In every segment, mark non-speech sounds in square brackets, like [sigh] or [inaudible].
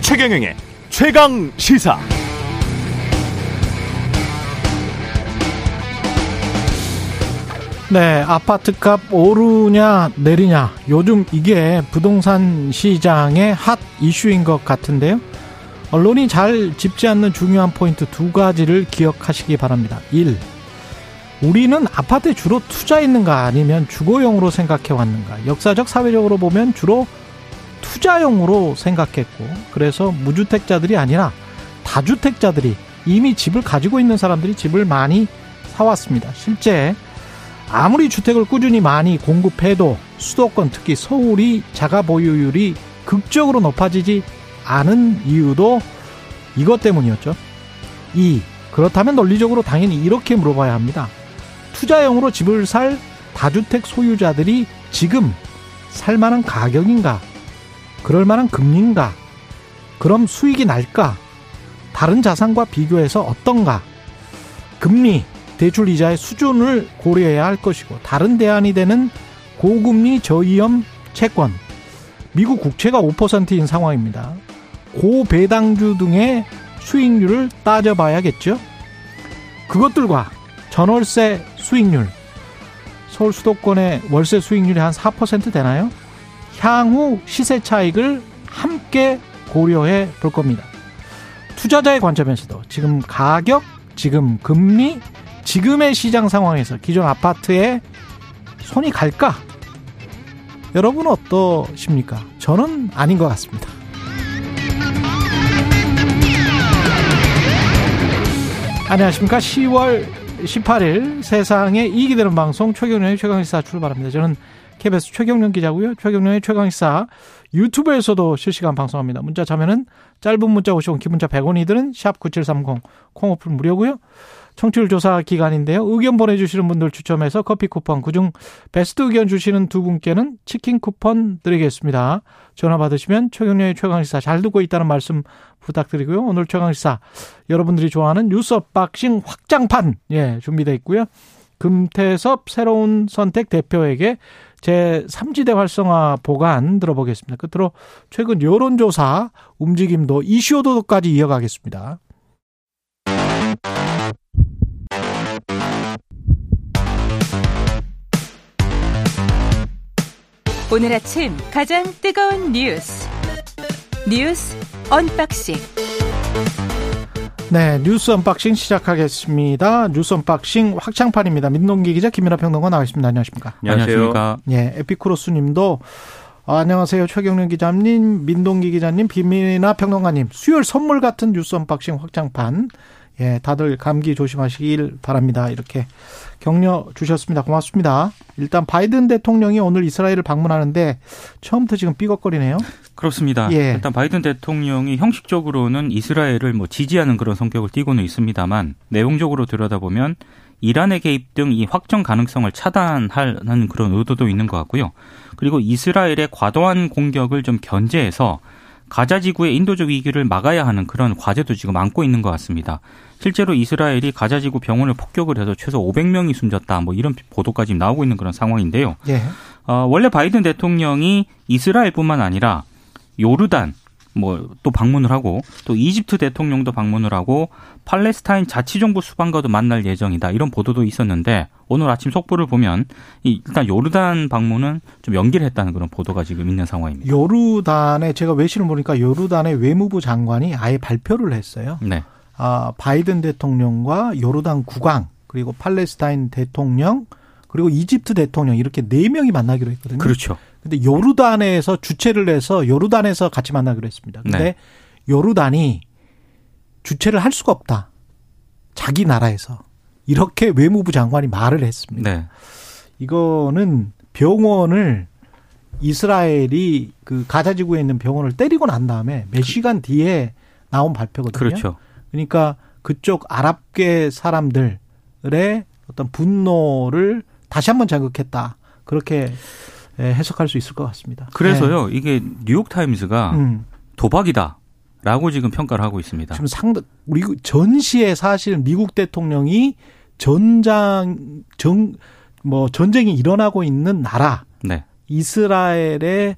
최경영의 최강 시사. 네, 아파트값 오르냐 내리냐 요즘 이게 부동산 시장의 핫 이슈인 것 같은데요. 언론이 잘 짚지 않는 중요한 포인트 두 가지를 기억하시기 바랍니다. 1. 우리는 아파트에 주로 투자했는가 아니면 주거용으로 생각해 왔는가. 역사적 사회적으로 보면 주로 투자용으로 생각했고 그래서 무주택자들이 아니라 다주택자들이 이미 집을 가지고 있는 사람들이 집을 많이 사왔습니다. 실제 아무리 주택을 꾸준히 많이 공급해도 수도권 특히 서울이 자가 보유율이 극적으로 높아지지 않은 이유도 이것 때문이었죠. 2. 그렇다면 논리적으로 당연히 이렇게 물어봐야 합니다. 투자용으로 집을 살 다주택 소유자들이 지금 살 만한 가격인가? 그럴 만한 금리인가? 그럼 수익이 날까? 다른 자산과 비교해서 어떤가? 금리, 대출 이자의 수준을 고려해야 할 것이고 다른 대안이 되는 고금리 저위험 채권 미국 국채가 5%인 상황입니다. 고배당주 등의 수익률을 따져봐야겠죠. 그것들과 전월세 수익률 서울 수도권의 월세 수익률이 한 4% 되나요? 향후 시세 차익을 함께 고려해 볼 겁니다. 투자자의 관점에서도 지금 가격, 지금 금리, 지금의 시장 상황에서 기존 아파트에 손이 갈까? 여러분은 어떠십니까? 저는 아닌 것 같습니다. 안녕하십니까. 10월 18일 세상에 이익이 되는 방송 최경련의 최강시사 출발합니다. 저는 KBS 최경련 기자고요. 최경련의 최강시사 유튜브에서도 실시간 방송합니다. 문자 참여는 짧은 문자 50원, 긴 문자 100원이들은 샵9730 콩오플 무료고요. 청취율 조사 기간인데요. 의견 보내주시는 분들 추첨해서 커피 쿠폰, 그중 베스트 의견 주시는 두 분께는 치킨 쿠폰 드리겠습니다. 전화 받으시면 최경련의 최강시사 잘 듣고 있다는 말씀 부탁드리고요. 오늘 최강시사 여러분들이 좋아하는 뉴스 박싱 확장판 예 준비되어 있고요. 금태섭 새로운 선택 대표에게 제 3지대 활성화 보관 들어보겠습니다. 끝으로 최근 여론조사 움직임도 이슈오도까지 이어가겠습니다. 오늘 아침 가장 뜨거운 뉴스 뉴스 언박싱 네, 뉴스 언박싱 시작하겠습니다. 뉴스 언박싱 확장판입니다. 민동기 기자 김민아 평론가 나와 있습니다. 안녕하십니까? 안녕하십니까? 예, 에피쿠로스 님도 아, 안녕하세요. 최경영 기자님, 민동기 기자님, 김민아 평론가님. 수요일 선물 같은 뉴스 언박싱 확장판. 예, 다들 감기 조심하시길 바랍니다. 이렇게 격려 주셨습니다. 고맙습니다. 일단 바이든 대통령이 오늘 이스라엘을 방문하는데 처음부터 지금 삐걱거리네요. 그렇습니다. 예. 일단 바이든 대통령이 형식적으로는 이스라엘을 뭐 지지하는 그런 성격을 띠고는 있습니다만 내용적으로 들여다보면 이란의 개입 등 이 확정 가능성을 차단하는 그런 의도도 있는 것 같고요. 그리고 이스라엘의 과도한 공격을 좀 견제해서 가자 지구의 인도적 위기를 막아야 하는 그런 과제도 지금 안고 있는 것 같습니다. 실제로 이스라엘이 가자 지구 병원을 폭격을 해서 최소 500명이 숨졌다. 뭐 이런 보도까지 나오고 있는 그런 상황인데요. 예. 어, 원래 바이든 대통령이 이스라엘뿐만 아니라 요르단 뭐 또 방문을 하고 또 이집트 대통령도 방문을 하고 팔레스타인 자치정부 수반과도 만날 예정이다 이런 보도도 있었는데 오늘 아침 속보를 보면 일단 요르단 방문은 좀 연기를 했다는 그런 보도가 지금 있는 상황입니다. 요르단에 제가 외신을 보니까 요르단의 외무부 장관이 아예 발표를 했어요. 네. 아, 바이든 대통령과 요르단 국왕 그리고 팔레스타인 대통령 그리고 이집트 대통령 이렇게 네 명이 만나기로 했거든요. 그렇죠. 근데 요르단에서 주최를 해서 요르단에서 같이 만나기로 했습니다. 근데 네. 요르단이 주최를 할 수가 없다. 자기 나라에서 이렇게 외무부 장관이 말을 했습니다. 네. 이거는 병원을 이스라엘이 그 가자 지구에 있는 병원을 때리고 난 다음에 몇 시간 뒤에 나온 발표거든요. 그렇죠. 그러니까 그쪽 아랍계 사람들의 어떤 분노를 다시 한번 자극했다. 그렇게 해석할 수 있을 것 같습니다. 그래서요, 네. 이게 뉴욕 타임즈가 음. 도박이다. 라고 지금 평가를 하고 있습니다. 지금 상당, 우리 전시에 사실 미국 대통령이 전장 정뭐 전쟁이 일어나고 있는 나라 네. 이스라엘의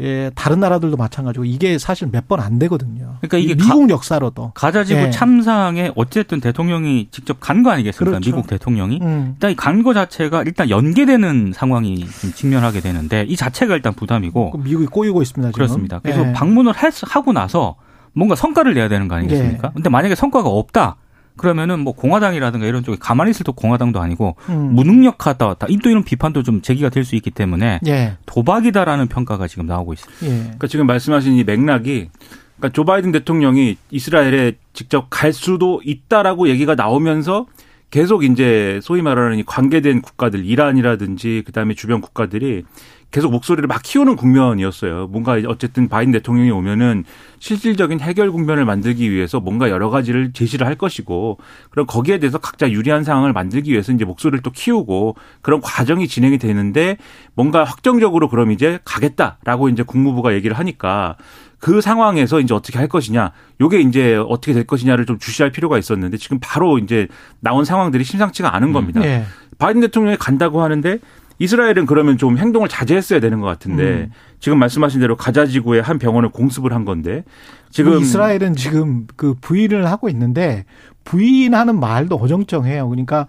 예, 다른 나라들도 마찬가지고 이게 사실 몇 번 안 되거든요. 그러니까 이게 미국 가, 역사로도 가자지구 예. 참상에 어쨌든 대통령이 직접 간 거 아니겠습니까? 그렇죠. 미국 대통령이 음. 일단 이 간 거 자체가 일단 연계되는 상황이 직면하게 되는데 이 자체가 일단 부담이고 그 미국이 꼬이고 있습니다. 지금. 그렇습니다. 그래서 예. 방문을 하고 나서 뭔가 성과를 내야 되는 거 아니겠습니까? 예. 근데 만약에 성과가 없다. 그러면은 뭐 공화당이라든가 이런 쪽에 가만히 있을 또 공화당도 아니고 음. 무능력하다. 또 이런 비판도 좀 제기가 될 수 있기 때문에 예. 도박이다라는 평가가 지금 나오고 있습니다. 예. 그러니까 지금 말씀하신 이 맥락이 그러니까 조 바이든 대통령이 이스라엘에 직접 갈 수도 있다라고 얘기가 나오면서 계속 이제 소위 말하는 관계된 국가들 이란이라든지 그다음에 주변 국가들이 계속 목소리를 막 키우는 국면이었어요. 뭔가 어쨌든 바이든 대통령이 오면은 실질적인 해결 국면을 만들기 위해서 뭔가 여러 가지를 제시를 할 것이고 그럼 거기에 대해서 각자 유리한 상황을 만들기 위해서 이제 목소리를 또 키우고 그런 과정이 진행이 되는데 뭔가 확정적으로 그럼 이제 가겠다라고 이제 국무부가 얘기를 하니까 그 상황에서 이제 어떻게 할 것이냐, 요게 이제 어떻게 될 것이냐를 좀 주시할 필요가 있었는데 지금 바로 이제 나온 상황들이 심상치가 않은 겁니다. 음, 네. 바이든 대통령이 간다고 하는데 이스라엘은 그러면 좀 행동을 자제했어야 되는 것 같은데 음. 지금 말씀하신 대로 가자 지구의 한 병원을 공습을 한 건데 지금 이스라엘은 지금 그 부인을 하고 있는데 부인하는 말도 어정쩡해요. 그러니까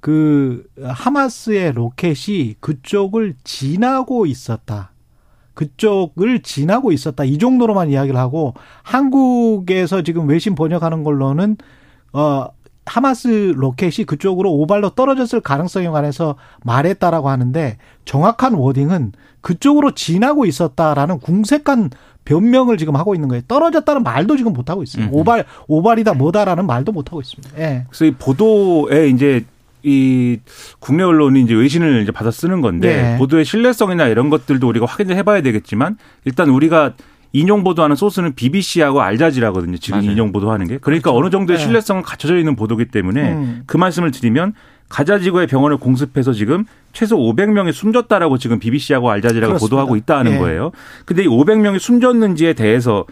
그 하마스의 로켓이 그쪽을 지나고 있었다. 그쪽을 지나고 있었다. 이 정도로만 이야기를 하고 한국에서 지금 외신 번역하는 걸로는 어 하마스 로켓이 그쪽으로 오발로 떨어졌을 가능성에 관해서 말했다라고 하는데 정확한 wording은 그쪽으로 지나고 있었다라는 궁색한 변명을 지금 하고 있는 거예요. 떨어졌다는 말도 지금 못 하고 있어요. 음. 오발 오발이다 뭐다라는 말도 못 하고 있습니다. 예. 그래서 이 보도에 이제 이 국내 언론이 이제 외신을 이제 받아 쓰는 건데 네. 보도의 신뢰성이나 이런 것들도 우리가 확인을 해봐야 되겠지만 일단 우리가 인용 보도하는 소스는 BBC하고 알자지라거든요. 지금 맞아요. 인용 보도하는 게. 그러니까 그렇죠. 어느 정도의 네. 신뢰성은 갖춰져 있는 보도기 때문에 음. 그 말씀을 드리면 가자 지구의 병원을 공습해서 지금 최소 500명이 숨졌다라고 지금 BBC하고 알자지라가 그렇습니다. 보도하고 있다는 예. 거예요. 근데 이 500명이 숨졌는지에 대해서는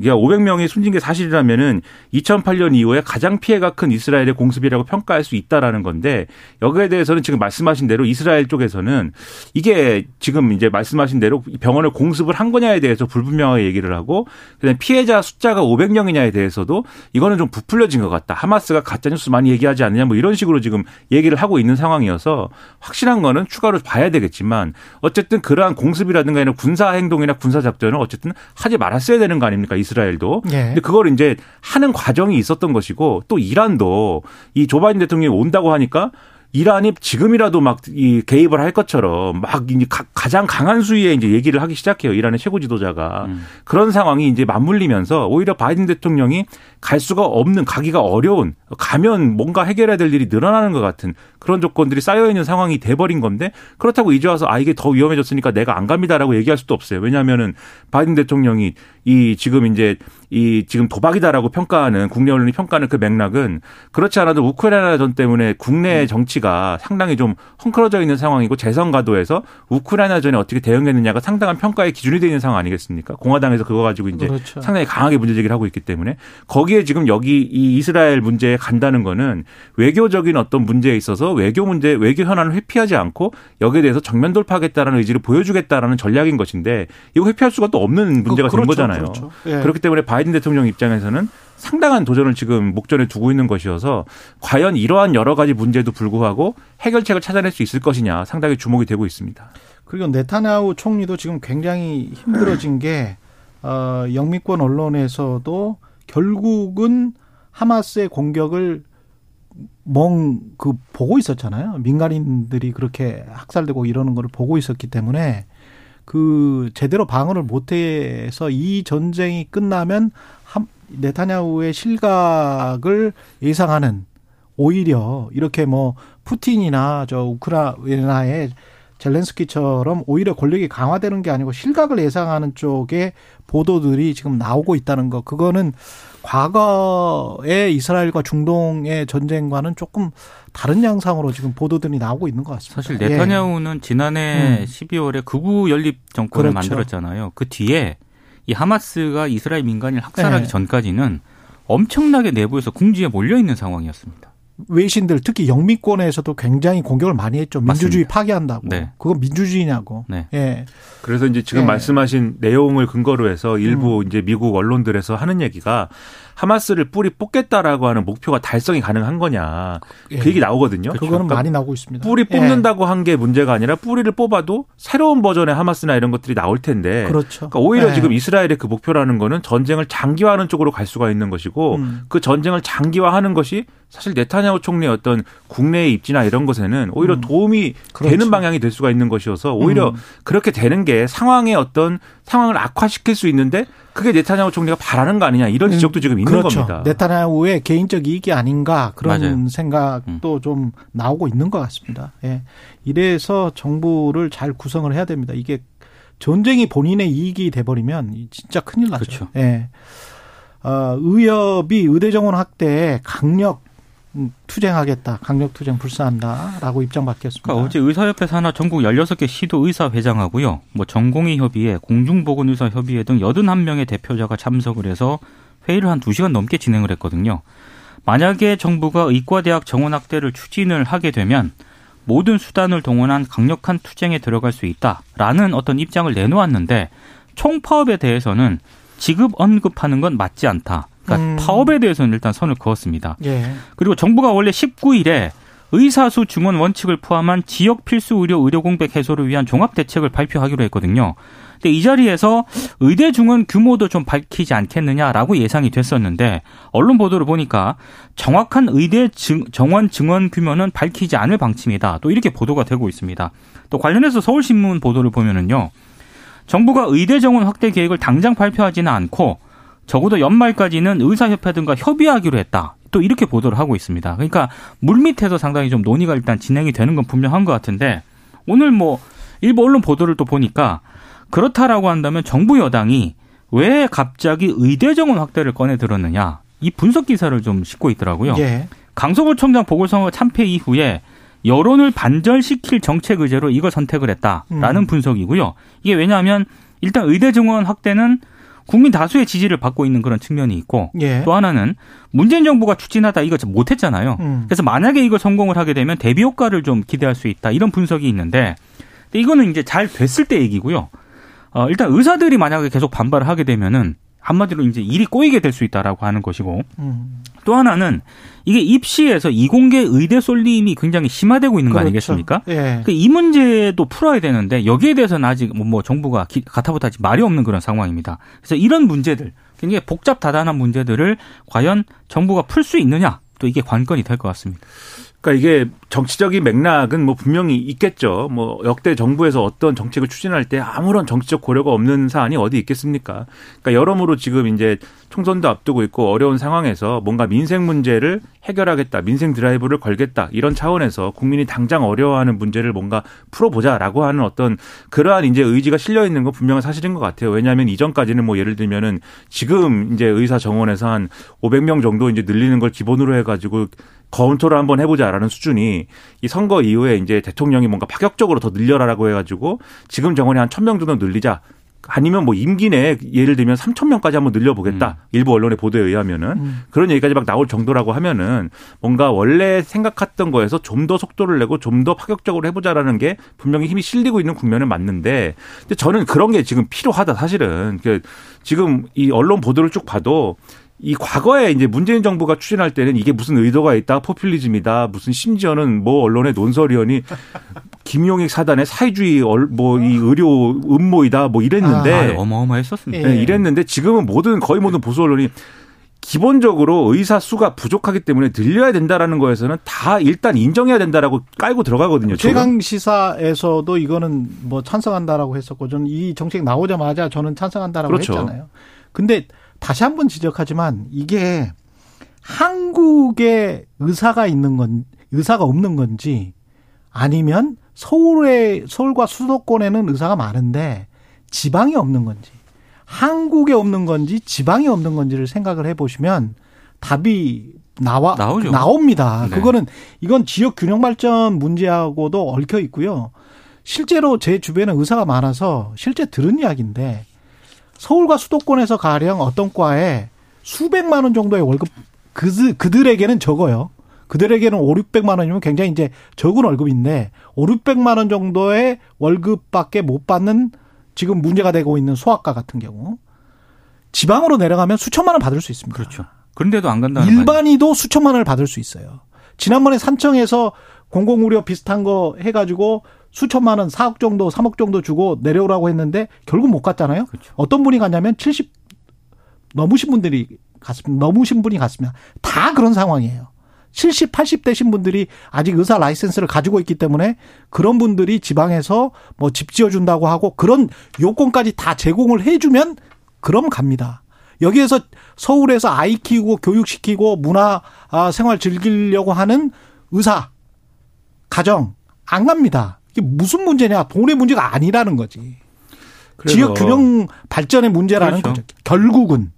그러니까 500명이 숨진 게 사실이라면은 2008년 이후에 가장 피해가 큰 이스라엘의 공습이라고 평가할 수 있다라는 건데 여기에 대해서는 지금 말씀하신 대로 이스라엘 쪽에서는 이게 지금 이제 말씀하신 대로 병원을 공습을 한 거냐에 대해서 불분명하게 얘기를 하고 그다음에 피해자 숫자가 500명이냐에 대해서도 이거는 좀 부풀려진 것 같다. 하마스가 가짜 뉴스 많이 얘기하지 않느냐 뭐 이런 식으로 지금 얘기를 하고 있는 상황이어서 확실한 확실한 거는 추가로 봐야 되겠지만 어쨌든 그러한 공습이라든가 이런 군사 행동이나 군사 작전을 어쨌든 하지 말았어야 되는 거 아닙니까 이스라엘도. 예. 근데 그걸 이제 하는 과정이 있었던 것이고 또 이란도 이 조 바이든 대통령이 온다고 하니까 이란이 지금이라도 막 이 개입을 할 것처럼 막 이제 가장 강한 수위에 이제 얘기를 하기 시작해요. 이란의 최고 지도자가 음. 그런 상황이 이제 맞물리면서 오히려 바이든 대통령이 갈 수가 없는 가기가 어려운 가면 뭔가 해결해야 될 일이 늘어나는 것 같은 그런 조건들이 쌓여 있는 상황이 돼버린 건데 그렇다고 이제 와서 아 이게 더 위험해졌으니까 내가 안 갑니다라고 얘기할 수도 없어요. 왜냐하면은 바이든 대통령이 이 지금 이제 이 지금 도박이다라고 평가하는 국내 언론이 평가하는 그 맥락은 그렇지 않아도 우크라이나 전 때문에 국내 음. 정치 가 상당히 좀 헝클어져 있는 상황이고 재선 가도에서 우크라이나 전에 어떻게 대응했느냐가 상당한 평가의 기준이 되는 상황 아니겠습니까? 공화당에서 그거 가지고 이제 그렇죠. 상당히 강하게 문제 제기를 하고 있기 때문에 거기에 지금 여기 이 이스라엘 문제에 간다는 거는 외교적인 어떤 문제에 있어서 외교 문제 외교 현안을 회피하지 않고 여기에 대해서 정면 돌파하겠다라는 의지를 보여주겠다라는 전략인 것인데 이거 회피할 수가 또 없는 문제가 그, 그렇죠, 된 거잖아요. 그렇죠. 예. 그렇기 때문에 바이든 대통령 입장에서는 상당한 도전을 지금 목전에 두고 있는 것이어서 과연 이러한 여러 가지 문제도 불구하고 해결책을 찾아낼 수 있을 것이냐 상당히 주목이 되고 있습니다. 그리고 네타냐후 총리도 지금 굉장히 힘들어진 게 어, 영미권 언론에서도 결국은 하마스의 공격을 멍 그 보고 있었잖아요. 민간인들이 그렇게 학살되고 이러는 거를 보고 있었기 때문에 그 제대로 방어를 못해서 이 전쟁이 끝나면 네타냐후의 실각을 예상하는 오히려 이렇게 뭐 푸틴이나 저 우크라이나의 젤렌스키처럼 오히려 권력이 강화되는 게 아니고 실각을 예상하는 쪽에 보도들이 지금 나오고 있다는 거. 그거는 과거의 이스라엘과 중동의 전쟁과는 조금 다른 양상으로 지금 보도들이 나오고 있는 것 같습니다. 사실 네타냐후는 예. 지난해 음. 12월에 극우 연립 정권을 그렇죠. 만들었잖아요. 그 뒤에 이 하마스가 이스라엘 민간인을 학살하기 예. 전까지는 엄청나게 내부에서 궁지에 몰려 있는 상황이었습니다. 외신들 특히 영미권에서도 굉장히 공격을 많이 했죠. 민주주의 맞습니다. 파괴한다고. 네. 그건 민주주의냐고. 네. 예. 그래서 이제 지금 예. 말씀하신 내용을 근거로 해서 일부 음. 이제 미국 언론들에서 하는 얘기가 하마스를 뿌리 뽑겠다라고 하는 목표가 달성이 가능한 거냐 예. 그 얘기 나오거든요. 그거는 그러니까 많이 나오고 있습니다. 뿌리 예. 뽑는다고 한 게 문제가 아니라 뿌리를 뽑아도 새로운 버전의 하마스나 이런 것들이 나올 텐데 그렇죠. 그러니까 오히려 예. 지금 이스라엘의 그 목표라는 거는 전쟁을 장기화하는 쪽으로 갈 수가 있는 것이고 음. 그 전쟁을 장기화하는 것이 사실 네타냐후 총리의 어떤 국내의 입지나 이런 것에는 오히려 음. 도움이 그렇죠. 되는 방향이 될 수가 있는 것이어서 오히려 음. 그렇게 되는 게 상황의 어떤 상황을 악화시킬 수 있는데 그게 네타냐후 총리가 바라는 거 아니냐 이런 지적도 지금 있는 그렇죠. 겁니다. 네타냐후의 개인적 이익이 아닌가 그런 맞아요. 생각도 음. 좀 나오고 있는 것 같습니다. 예. 이래서 정부를 잘 구성을 해야 됩니다. 이게 전쟁이 본인의 이익이 돼버리면 진짜 큰일 나죠. 그렇죠. 예. 어, 의협이 의대 정원 확대에 강력 음, 투쟁하겠다, 강력 투쟁 불사한다라고 입장 밝혔습니다. 그러니까 어제 의사협회 산하 전국 16개 시도 의사 회장하고요. 뭐 전공의 협의회, 공중보건의사 협의회 등 81명의 대표자가 참석을 해서 회의를 한 2시간 넘게 진행을 했거든요. 만약에 정부가 의과대학 정원 확대를 추진을 하게 되면 모든 수단을 동원한 강력한 투쟁에 들어갈 수 있다라는 어떤 입장을 내놓았는데 총파업에 대해서는 지급 언급하는 건 맞지 않다. 그러니까 음. 파업에 대해서는 일단 선을 그었습니다. 예. 그리고 정부가 원래 19일에 의사수 증원 원칙을 포함한 지역 필수 의료 의료 공백 해소를 위한 종합 대책을 발표하기로 했거든요. 근데 이 자리에서 의대 증원 규모도 좀 밝히지 않겠느냐라고 예상이 됐었는데 언론 보도를 보니까 정확한 의대 증, 정원 증원 규모는 밝히지 않을 방침이다. 또 이렇게 보도가 되고 있습니다. 또 관련해서 서울신문 보도를 보면은요. 정부가 의대 정원 확대 계획을 당장 발표하지는 않고 적어도 연말까지는 의사협회 등과 협의하기로 했다. 또 이렇게 보도를 하고 있습니다. 그러니까 물밑에서 상당히 좀 논의가 일단 진행이 되는 건 분명한 것 같은데 오늘 뭐 일부 언론 보도를 또 보니까 그렇다라고 한다면 정부 여당이 왜 갑자기 의대 정원 확대를 꺼내 들었느냐 이 분석 기사를 좀 싣고 있더라고요. 예. 강서구 청장 보궐선거 참패 이후에 여론을 반전시킬 정책 의제로 이걸 선택을 했다라는 음. 분석이고요. 이게 왜냐하면 일단 의대 정원 확대는 국민 다수의 지지를 받고 있는 그런 측면이 있고 예. 또 하나는 문재인 정부가 추진하다 이거 못했잖아요. 음. 그래서 만약에 이걸 성공을 하게 되면 대비 효과를 좀 기대할 수 있다 이런 분석이 있는데 근데 이거는 이제 잘 됐을 때 얘기고요. 어, 일단 의사들이 만약에 계속 반발을 하게 되면은 한마디로 이제 일이 꼬이게 될 수 있다라고 하는 것이고 음. 또 하나는 이게 입시에서 이공계 의대 쏠림이 굉장히 심화되고 있는 거 그렇죠. 아니겠습니까? 예. 그 이 문제도 풀어야 되는데 여기에 대해서는 아직 뭐, 뭐 정부가 기- 가타부타지 말이 없는 그런 상황입니다. 그래서 이런 문제들 굉장히 복잡 다단한 문제들을 과연 정부가 풀 수 있느냐 또 이게 관건이 될 것 같습니다. 그러니까 이게 정치적인 맥락은 뭐 분명히 있겠죠. 뭐 역대 정부에서 어떤 정책을 추진할 때 아무런 정치적 고려가 없는 사안이 어디 있겠습니까? 그러니까 여러모로 지금 이제 총선도 앞두고 있고 어려운 상황에서 뭔가 민생 문제를 해결하겠다, 민생 드라이브를 걸겠다 이런 차원에서 국민이 당장 어려워하는 문제를 뭔가 풀어보자라고 하는 어떤 그러한 이제 의지가 실려 있는 건 분명한 사실인 것 같아요. 왜냐하면 이전까지는 뭐 예를 들면은 지금 이제 의사 정원에서 한 500명 정도 이제 늘리는 걸 기본으로 해가지고 검토를 한번 해보자라는 수준이 이 선거 이후에 이제 대통령이 뭔가 파격적으로 더 늘려라라고 해가지고 지금 정원이 한 1000명 정도 늘리자. 아니면 뭐 임기 내에 예를 들면 3천 명까지 한번 늘려보겠다. 일부 언론의 보도에 의하면은 음. 그런 얘기까지 막 나올 정도라고 하면은 뭔가 원래 생각했던 거에서 좀 더 속도를 내고 좀 더 파격적으로 해보자라는 게 분명히 힘이 실리고 있는 국면은 맞는데 근데 저는 그런 게 지금 필요하다 사실은 그 지금 이 언론 보도를 쭉 봐도 이 과거에 이제 문재인 정부가 추진할 때는 이게 무슨 의도가 있다, 포퓰리즘이다, 무슨 심지어는 뭐 언론의 논설위원이 [laughs] 김용익 사단의 사회주의 뭐 이 의료 음모이다 뭐 이랬는데 아, 어마어마했었습니다. 예. 네, 이랬는데 지금은 모든 거의 모든 보수 언론이 기본적으로 의사 수가 부족하기 때문에 늘려야 된다라는 거에서는 다 일단 인정해야 된다라고 깔고 들어가거든요. 최강 시사에서도 이거는 뭐 찬성한다라고 했었고 저는 이 정책 나오자마자 저는 찬성한다라고 그렇죠. 했잖아요. 근데 다시 한번 지적하지만 이게 한국에 의사가 있는 건 의사가 없는 건지 아니면 서울에 서울과 수도권에는 의사가 많은데 지방이 없는 건지 한국에 없는 건지 지방에 없는 건지를 생각을 해 보시면 답이 나와 나오죠. 나옵니다. 네. 그거는 이건 지역 균형 발전 문제하고도 얽혀 있고요. 실제로 제 주변에 의사가 많아서 실제 들은 이야기인데 서울과 수도권에서 가령 어떤 과에 수백만 원 정도의 월급 그 그들에게는 적어요. 그들에게는 5, 600만 원이면 굉장히 이제 적은 월급인데 5, 600만 원 정도의 월급밖에 못 받는 지금 문제가 되고 있는 소아과 같은 경우 지방으로 내려가면 수천만 원 받을 수 있습니다. 그렇죠. 그런데도 안 간다는 일반이도 수천만 원을 받을 수 있어요. 지난번에 산청에서 공공의료 비슷한 거 해가지고 수천만 원, 4억 정도, 3억 정도 주고 내려오라고 했는데 결국 못 갔잖아요. 그렇죠. 어떤 분이 갔냐면 70 넘으신 분들이 갔습니다. 넘으신 분이 갔습니다. 다 그런 상황이에요. 70, 80 되신 분들이 아직 의사 라이센스를 가지고 있기 때문에 그런 분들이 지방에서 뭐 집 지어준다고 하고 그런 요건까지 다 제공을 해주면 그럼 갑니다. 여기에서 서울에서 아이 키우고 교육시키고 문화 아, 생활 즐기려고 하는 의사, 가정 안 갑니다. 이게 무슨 문제냐? 돈의 문제가 아니라는 거지. 지역 균형 발전의 문제라는 그렇죠. 거죠. 결국은.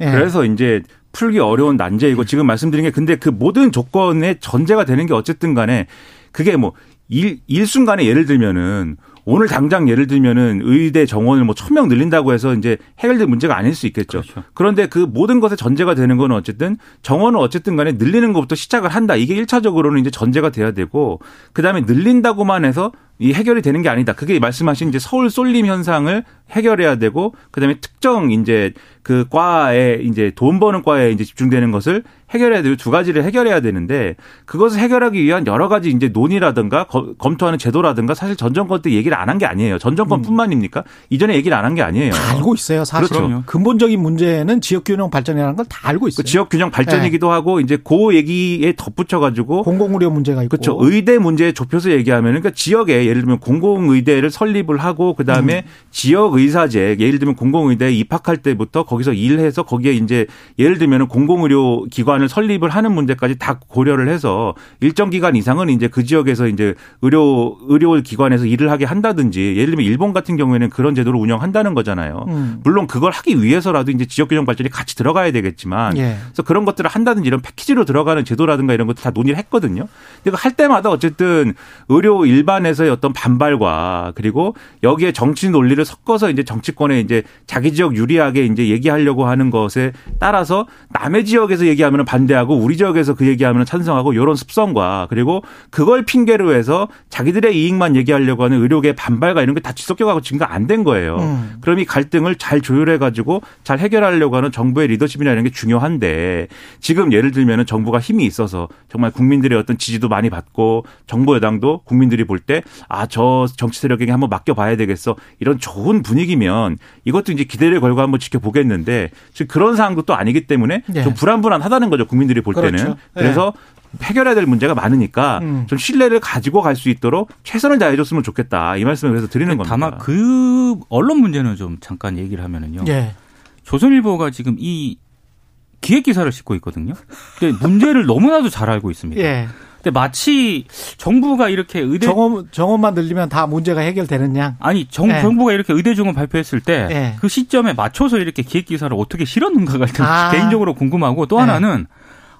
예. 그래서 이제 풀기 어려운 난제이고 지금 말씀드린 게 근데 그 모든 조건의 전제가 되는 게 어쨌든 간에 그게 뭐 일, 일순간에 예를 들면은 오늘 당장 예를 들면은 의대 정원을 뭐 천 명 늘린다고 해서 이제 해결될 문제가 아닐 수 있겠죠. 그렇죠. 그런데 그 모든 것의 전제가 되는 건 어쨌든 정원을 어쨌든 간에 늘리는 것부터 시작을 한다. 이게 일차적으로는 이제 전제가 돼야 되고 그다음에 늘린다고만 해서 이 해결이 되는 게 아니다. 그게 말씀하신 이제 서울 쏠림 현상을 해결해야 되고 그다음에 특정 이제 그 과에 이제 돈 버는 과에 이제 집중되는 것을 해결해야 되고 두 가지를 해결해야 되는데 그것을 해결하기 위한 여러 가지 이제 논의라든가 거, 검토하는 제도라든가 사실 전 정권 때 얘기를 안 한 게 아니에요. 전 정권뿐만입니까? 이전에 얘기를 안 한 게 아니에요. 다 알고 있어요. 사실 그렇죠. 근본적인 문제는 지역 균형 발전이라는 걸 다 알고 있어요. 그 지역 균형 발전이기도 네. 하고 이제 고 얘기에 덧붙여 가지고 공공 의료 문제가 있고 그렇죠. 의대 문제에 좁혀서 얘기하면 그러니까 지역에 예를 들면 공공의대를 설립을 하고 그다음에 음. 지역 의사제 예를 들면 공공의대에 입학할 때부터 거기서 일해서 거기에 이제 예를 들면 공공의료 기관을 설립을 하는 문제까지 다 고려를 해서 일정 기간 이상은 이제 그 지역에서 이제 의료 의료 기관에서 일을 하게 한다든지 예를 들면 일본 같은 경우에는 그런 제도를 운영한다는 거잖아요. 음. 물론 그걸 하기 위해서라도 이제 지역 균형 발전이 같이 들어가야 되겠지만 예. 그래서 그런 것들을 한다든지 이런 패키지로 들어가는 제도라든가 이런 것도 다 논의를 했거든요. 근데 할 때마다 어쨌든 의료 일반에서의 어떤 반발과 그리고 여기에 정치 논리를 섞어서 이제 정치권에 이제 자기 지역 유리하게 이제 얘기하려고 하는 것에 따라서 남의 지역에서 얘기하면 반대하고 우리 지역에서 그 얘기하면 찬성하고 이런 습성과 그리고 그걸 핑계로 해서 자기들의 이익만 얘기하려고 하는 의료계 반발과 이런 게 다 뒤섞여가고 증가 안된 거예요. 음. 그럼 이 갈등을 잘 조율해 가지고 잘 해결하려고 하는 정부의 리더십이나 이런 게 중요한데 지금 예를 들면은 정부가 힘이 있어서 정말 국민들의 어떤 지지도 많이 받고 정부 여당도 국민들이 볼 때아 저 정치 세력에게 한번 맡겨봐야 되겠어 이런 좋은 분위기면 이것도 이제 기대를 걸고 한번 지켜보겠는데 지금 그런 상황도 또 아니기 때문에 네. 좀 불안불안하다는 거죠 국민들이 볼 그렇죠. 때는 그래서 네. 해결해야 될 문제가 많으니까 음. 좀 신뢰를 가지고 갈 수 있도록 최선을 다해줬으면 좋겠다 이 말씀을 그래서 드리는 겁니다. 다만 그 언론 문제는 좀 잠깐 얘기를 하면은요. 예. 조선일보가 지금 이 기획 기사를 싣고 있거든요. 근데 문제를 너무나도 잘 알고 있습니다. 예. 근데 마치 정부가 이렇게 의대 정원 정원만 늘리면 다 문제가 해결되는 양. 아니 정 네. 정부가 이렇게 의대 정원 발표했을 때그 네. 그 시점에 맞춰서 이렇게 기획 기사를 어떻게 실었는가가 아. [laughs] 개인적으로 궁금하고 또 네. 하나는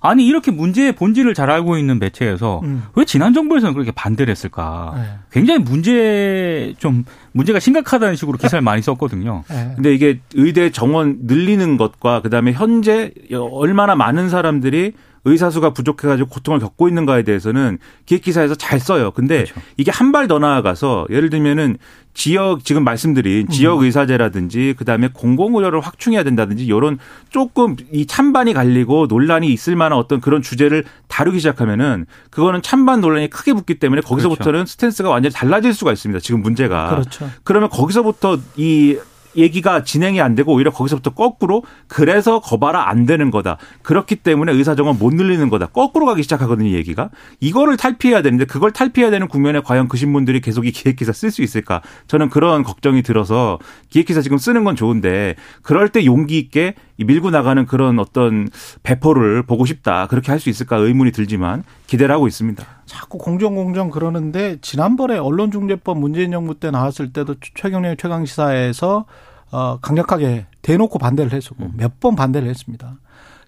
아니 이렇게 문제의 본질을 잘 알고 있는 매체에서 음. 왜 지난 정부에서는 그렇게 반대를 했을까? 네. 굉장히 문제 좀 문제가 심각하다는 식으로 기사를 많이 썼거든요. 네. 근데 이게 의대 정원 늘리는 것과 그다음에 현재 얼마나 많은 사람들이 의사 수가 부족해가지고 고통을 겪고 있는가에 대해서는 기획기사에서 잘 써요. 근데 그렇죠. 이게 한 발 더 나아가서 예를 들면은 지역 지금 말씀드린 지역 음. 의사제라든지 그다음에 공공의료를 확충해야 된다든지 이런 조금 이 찬반이 갈리고 논란이 있을 만한 어떤 그런 주제를 다루기 시작하면은 그거는 찬반 논란이 크게 붙기 때문에 거기서부터는 그렇죠. 스탠스가 완전히 달라질 수가 있습니다. 지금 문제가. 그렇죠. 그러면 거기서부터 이 얘기가 진행이 안 되고 오히려 거기서부터 거꾸로 그래서 거봐라 안 되는 거다. 그렇기 때문에 의사정원 못 늘리는 거다. 거꾸로 가기 시작하거든요, 얘기가. 이거를 탈피해야 되는데 그걸 탈피해야 되는 국면에 과연 그 신문들이 계속 이 기획기사 쓸 수 있을까? 저는 그런 걱정이 들어서 기획기사 지금 쓰는 건 좋은데 그럴 때 용기 있게 밀고 나가는 그런 어떤 배포를 보고 싶다. 그렇게 할 수 있을까 의문이 들지만 기대를 하고 있습니다. 자꾸 공정 공정 그러는데 지난번에 언론중재법 문재인 정부 때 나왔을 때도 최경련 최강 시사에서 어 강력하게 대놓고 반대를 했었고 음. 몇번 반대를 했습니다.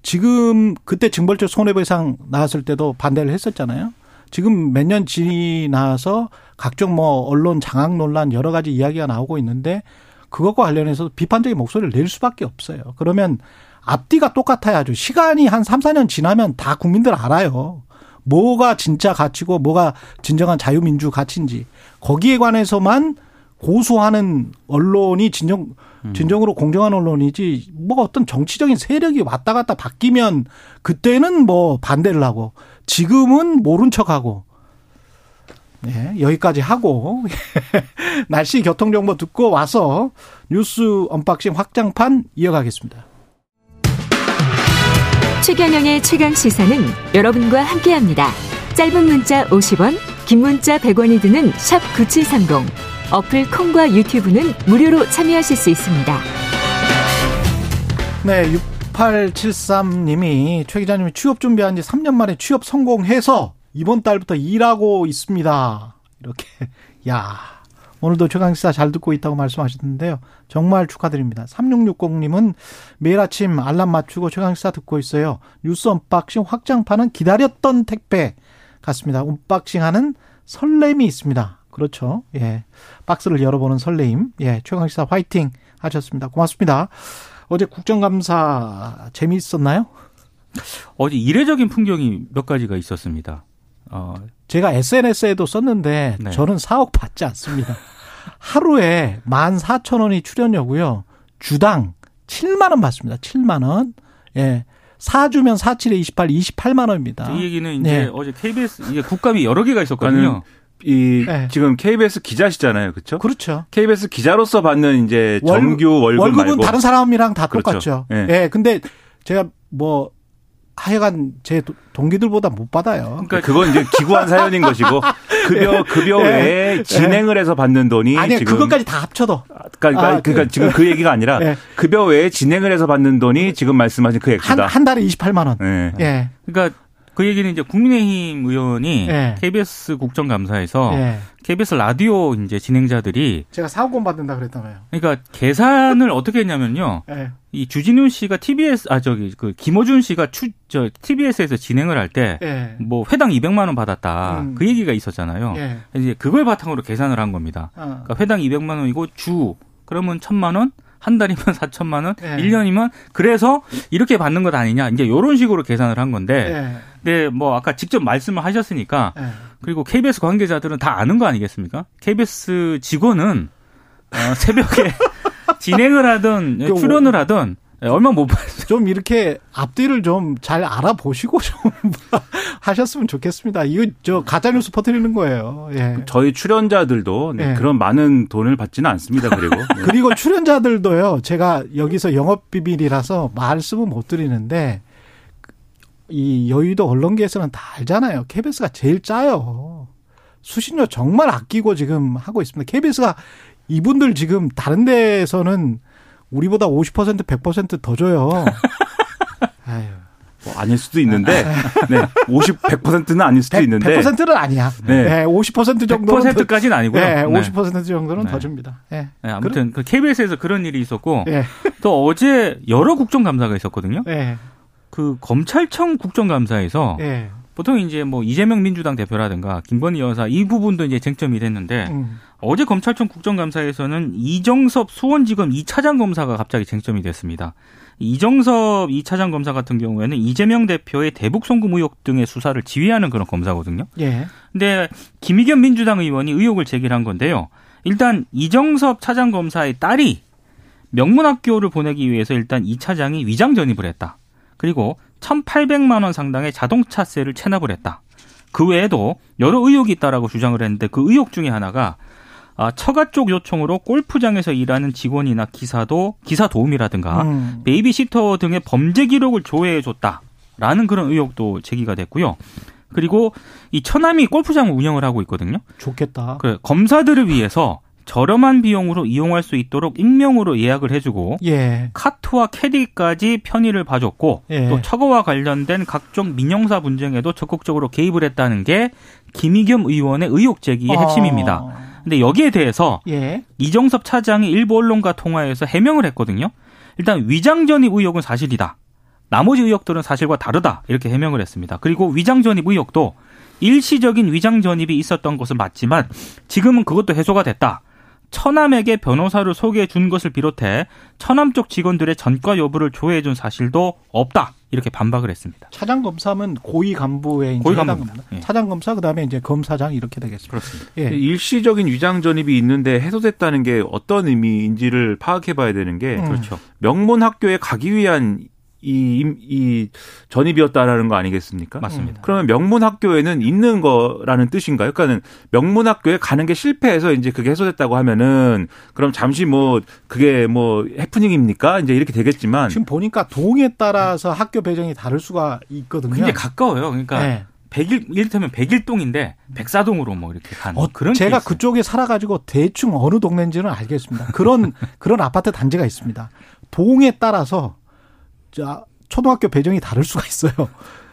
지금 그때 징벌적 손해배상 나왔을 때도 반대를 했었잖아요. 지금 몇 년 지나서 각종 뭐 언론 장악 논란 여러 가지 이야기가 나오고 있는데 그것과 관련해서 비판적인 목소리를 낼 수밖에 없어요. 그러면 앞뒤가 똑같아야죠. 시간이 한 3, 4년 지나면 다 국민들 알아요. 뭐가 진짜 가치고 뭐가 진정한 자유민주 가치인지 거기에 관해서만 고수하는 언론이 진정 음. 진정으로 공정한 언론이지 뭐 어떤 정치적인 세력이 왔다 갔다 바뀌면 그때는 뭐 반대를 하고 지금은 모른 척하고 네, 여기까지 하고 [laughs] 날씨 교통 정보 듣고 와서 뉴스 언박싱 확장판 이어가겠습니다. 최경영의 최강 시사는 여러분과 함께합니다. 짧은 문자 50원, 긴 문자 100원이 드는 샵 9730. 어플 콩과 유튜브는 무료로 참여하실 수 있습니다. 네, 6873님이 최 기자님이 취업 준비한 지 3년 만에 취업 성공해서 이번 달부터 일하고 있습니다. 이렇게 [laughs] 야 오늘도 최강시사 잘 듣고 있다고 말씀하셨는데요. 정말 축하드립니다. 3660님은 매일 아침 알람 맞추고 최강시사 듣고 있어요. 뉴스 언박싱 확장판은 기다렸던 택배 같습니다. 언박싱하는 설렘이 있습니다. 그렇죠. 예. 박스를 열어보는 설레임. 예. 최강시사 화이팅 하셨습니다. 고맙습니다. 어제 국정감사 재미있었나요? 어제 이례적인 풍경이 몇 가지가 있었습니다. 어. 제가 SNS에도 썼는데 네. 저는 4억 받지 않습니다. 하루에 14,000원이 출연료고요. 주당 7만 원 받습니다. 7만 원. 예. 4주면 47에 28, 28만 원입니다. 이 얘기는 이제 네. 어제 KBS 이게 국감이 여러 개가 있었거든요. 이 네. 지금 KBS 기자시잖아요, 그렇죠? 그렇죠. KBS 기자로서 받는 이제 정규 월급 월급은 말고. 다른 사람이랑 다 그렇죠. 똑같죠. 예. 네. 네. 근데 제가 뭐 하여간 제 동기들보다 못 받아요. 그러니까 그건 이제 기구한 사연인 것이고 급여 네. 급여 네. 외에 네. 진행을 해서 받는 돈이 아니 지금 그것까지 다 합쳐도 그러니까, 아, 그러니까 그, 지금 그 얘기가 아니라 네. 급여 외에 진행을 해서 받는 돈이 지금 말씀하신 그 액수다. 한, 한 달에 28만 원. 네. 예. 그러니까 그 얘기는 이제 국민의힘 의원이 네. KBS 국정감사에서 네. KBS 라디오 이제 진행자들이 제가 사고권 받는다 그랬다며요. 그러니까 계산을 어떻게 했냐면요. 네. 이 주진우 씨가 TBS 아 저기 그 김호준 씨가 추 저 TBS에서 진행을 할 때뭐 네. 회당 200만 원 받았다. 음. 그 얘기가 있었잖아요. 네. 이제 그걸 바탕으로 계산을 한 겁니다. 어. 그러니까 회당 200만 원이고 주 그러면 1000만 원 한 달이면 [laughs] 4천만 원, 네. 1년이면 그래서 이렇게 받는 것 아니냐. 이제 요런 식으로 계산을 한 건데 네. 네, 뭐 아까 직접 말씀을 하셨으니까 네. 그리고 KBS 관계자들은 다 아는 거 아니겠습니까? KBS 직원은 어, 새벽에 [laughs] 진행을 하든 그 출연을 하 든 얼마 못 받았어요. [laughs] 좀 이렇게 앞뒤를 좀 잘 알아보시고 [laughs] 좀 하셨으면 좋겠습니다. 이거 저 가짜뉴스 퍼뜨리는 거예요. 예. 저희 출연자들도 네, 예. 그런 많은 돈을 받지는 않습니다. 그리고. [laughs] 그리고 출연자들도요, 제가 여기서 영업 비밀이라서 말씀은 못 드리는데 이 여의도 언론계에서는 다 알잖아요. KBS가 제일 짜요. 수신료 정말 아끼고 지금 하고 있습니다. KBS가 이분들 지금 다른 데에서는 우리보다 50% 100%더 줘요. [laughs] 아유. 뭐 아닐 수도 있는데, 네, 50, 100%는 아닐 수도 100, 있는데. 100%는 아니야. 네. 네 50% 정도는. 100%까지는 아니고요. 네, 50% 정도는 네. 더 줍니다. 네. 네 아무튼, 그 KBS에서 그런 일이 있었고, 네. 또 어제 여러 국정감사가 있었거든요. 네. 그 검찰청 국정감사에서 네. 보통 이제 뭐 이재명 민주당 대표라든가 김건희 여사 이 부분도 이제 쟁점이 됐는데 음. 어제 검찰청 국정감사에서는 이정섭 수원지검 2차장 검사가 갑자기 쟁점이 됐습니다. 이정섭 2차장 검사 같은 경우에는 이재명 대표의 대북 송금 의혹 등의 수사를 지휘하는 그런 검사거든요. 예. 근데 김의겸 민주당 의원이 의혹을 제기한 건데요. 일단 이정섭 차장 검사의 딸이 명문학교를 보내기 위해서 일단 이 차장이 위장 전입을 했다. 그리고 1,800만 원 상당의 자동차세를 체납을 했다. 그 외에도 여러 의혹이 있다라고 주장을 했는데 그 의혹 중에 하나가 아, 처가 쪽 요청으로 골프장에서 일하는 직원이나 기사도 기사 도움이라든가 음. 베이비시터 등의 범죄 기록을 조회해 줬다라는 그런 의혹도 제기가 됐고요. 그리고 이 처남이 골프장을 운영을 하고 있거든요. 좋겠다. 그 검사들을 위해서 저렴한 비용으로 이용할 수 있도록 익명으로 예약을 해주고 예. 카트와 캐디까지 편의를 봐줬고 예. 또 처거와 관련된 각종 민영사 분쟁에도 적극적으로 개입을 했다는 게 김희겸 의원의 의혹 제기의 어. 핵심입니다. 근데 여기에 대해서 예. 이정섭 차장이 일부 언론과 통화에서 해명을 했거든요. 일단 위장 전입 의혹은 사실이다. 나머지 의혹들은 사실과 다르다. 이렇게 해명을 했습니다. 그리고 위장 전입 의혹도 일시적인 위장 전입이 있었던 것은 맞지만 지금은 그것도 해소가 됐다. 처남에게 변호사를 소개해 준 것을 비롯해 처남 쪽 직원들의 전과 여부를 조회해 준 사실도 없다. 이렇게 반박을 했습니다. 차장 검사면 고위 간부에 고위 간부입니다. 예. 차장 검사 그다음에 이제 검사장 이렇게 되겠습니다. 그렇습니다. 예. 일시적인 위장 전입이 있는데 해소됐다는 게 어떤 의미인지를 파악해봐야 되는 게 음. 그렇죠. 명문 학교에 가기 위한 이, 이 전입이었다라는 거 아니겠습니까? 맞습니다. 그러면 명문 학교에는 있는 거라는 뜻인가요? 그러니까는 명문 학교에 가는 게 실패해서 이제 그게 해소됐다고 하면은 그럼 잠시 뭐 그게 뭐 해프닝입니까? 이제 이렇게 되겠지만 지금 보니까 동에 따라서 학교 배정이 다를 수가 있거든요. 굉장히 가까워요. 그러니까 네. 백일 이를테면 백일동인데 백사동으로 뭐 이렇게 간 어, 그런 제가 케이스. 그쪽에 살아가지고 대충 어느 동네인지는 알겠습니다. 그런 그런 아파트 단지가 있습니다. 동에 따라서 자 초등학교 배정이 다를 수가 있어요. [laughs]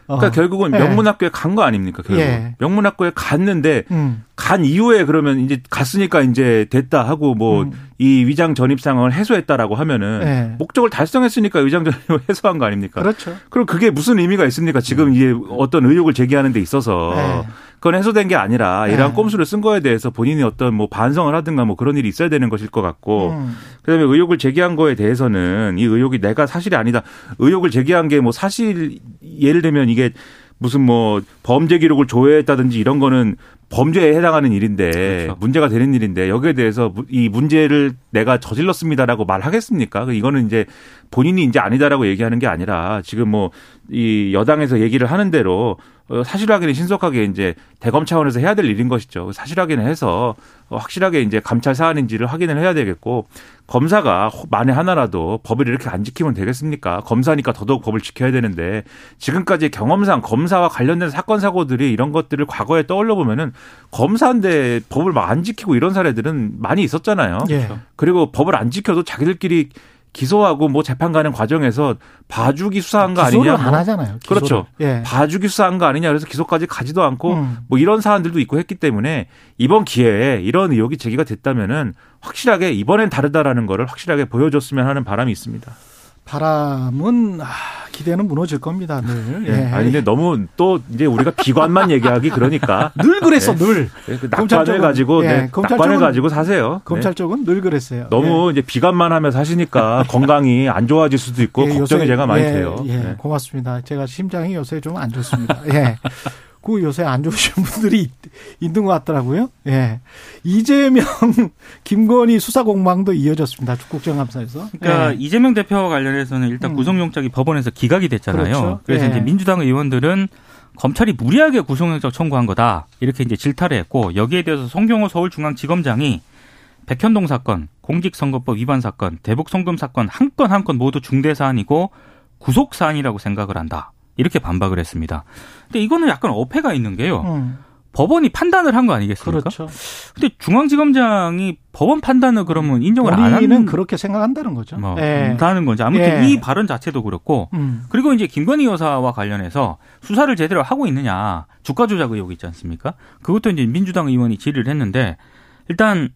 어. 그러니까 결국은 네. 명문학교에 간거 아닙니까? 결국 예. 명문학교에 갔는데 음. 간 이후에 그러면 이제 갔으니까 이제 됐다 하고 뭐이 음. 위장 전입 상황을 해소했다라고 하면은 예. 목적을 달성했으니까 위장 전입을 [laughs] 해소한 거 아닙니까? 그렇죠. 그럼 그게 무슨 의미가 있습니까? 지금 이게 어떤 의혹을 제기하는 데 있어서 네. 그건 해소된 게 아니라 이러한 네. 꼼수를 쓴 거에 대해서 본인이 어떤 뭐 반성을 하든가 뭐 그런 일이 있어야 되는 것일 것 같고 음. 그다음에 의혹을 제기한 거에 대해서는 이 의혹이 내가 사실이 아니다. 의혹을 제기한 게 뭐 사실 예를 들면 이게 무슨 뭐 범죄 기록을 조회했다든지 이런 거는 범죄에 해당하는 일인데 그렇죠. 문제가 되는 일인데 여기에 대해서 무- 이 문제를 내가 저질렀습니다라고 말하겠습니까? 그 이거는 이제 본인이 이제 아니다라고 얘기하는 게 아니라 지금 뭐 이 여당에서 얘기를 하는 대로 어, 사실 확인을 신속하게 이제 대검 차원에서 해야 될 일인 것이죠. 사실 확인을 해서 어, 확실하게 이제 감찰 사안인지를 확인을 해야 되겠고 검사가 혹 만에 하나라도 법을 이렇게 안 지키면 되겠습니까? 검사니까 더더욱 법을 지켜야 되는데 지금까지 경험상 검사와 관련된 사건 사고들이 이런 것들을 과거에 떠올려 보면은 검사인데 법을 막 안 지키고 이런 사례들은 많이 있었잖아요. 예. 그리고 법을 안 지켜도 자기들끼리 기소하고 뭐 재판 가는 과정에서 봐주기 수사한 거 기소를 아니냐? 안뭐 하잖아요. 기소를. 그렇죠. 예. 봐주기 수사한 거 아니냐 그래서 기소까지 가지도 않고 음. 뭐 이런 사안들도 있고 했기 때문에 이번 기회에 이런 의혹이 제기가 됐다면은 확실하게 이번엔 다르다라는 거를 확실하게 보여줬으면 하는 바람이 있습니다. 바람은 아, 기대는 무너질 겁니다. 늘. 예. 아니 근데 너무 또 이제 우리가 비관만 얘기하기 그러니까 [laughs] 늘 그랬어. 늘. 네, 그 검찰 낙관을 쪽은- 가지고 예, 네, 검찰 낙관을 쪽은- 가지고 사세요. 검찰 네. 쪽은 늘 그랬어요. 너무 이제 비관만 하며 사시니까 [laughs] 건강이 안 좋아질 수도 있고 예, 걱정이 요새- 제가 많이 예, 돼요. 예, 네. 고맙습니다. 제가 심장이 요새 좀 안 좋습니다. 예. [laughs] 그 요새 안 좋으신 분들이 있, 있는 것 같더라고요. 예. 이재명, [laughs] 김건희 수사 공방도 이어졌습니다. 국정감사에서. 그러니까 예. 이재명 대표와 관련해서는 일단 음. 구속영장이 법원에서 기각이 됐잖아요. 그렇죠. 그래서 예. 이제 민주당 의원들은 검찰이 무리하게 구속영장 청구한 거다 이렇게 이제 질타를 했고 여기에 대해서 송경호 서울중앙지검장이 백현동 사건, 공직선거법 위반 사건, 대북 송금 사건 한 건 한 건 모두 중대 사안이고 구속 사안이라고 생각을 한다. 이렇게 반박을 했습니다. 근데 이거는 약간 어폐가 있는 게요. 음, 법원이 판단을 한 거 아니겠습니까? 그렇죠. 근데 중앙지검장이 법원 판단을 그러면 인정을 안 하는 그렇게 생각한다는 거죠. 뭐 예. 다는 건지 아무튼 예. 이 발언 자체도 그렇고 음, 그리고 이제 김건희 여사와 관련해서 수사를 제대로 하고 있느냐 주가 조작 의혹 있지 않습니까? 그것도 이제 민주당 의원이 질의를 했는데 일단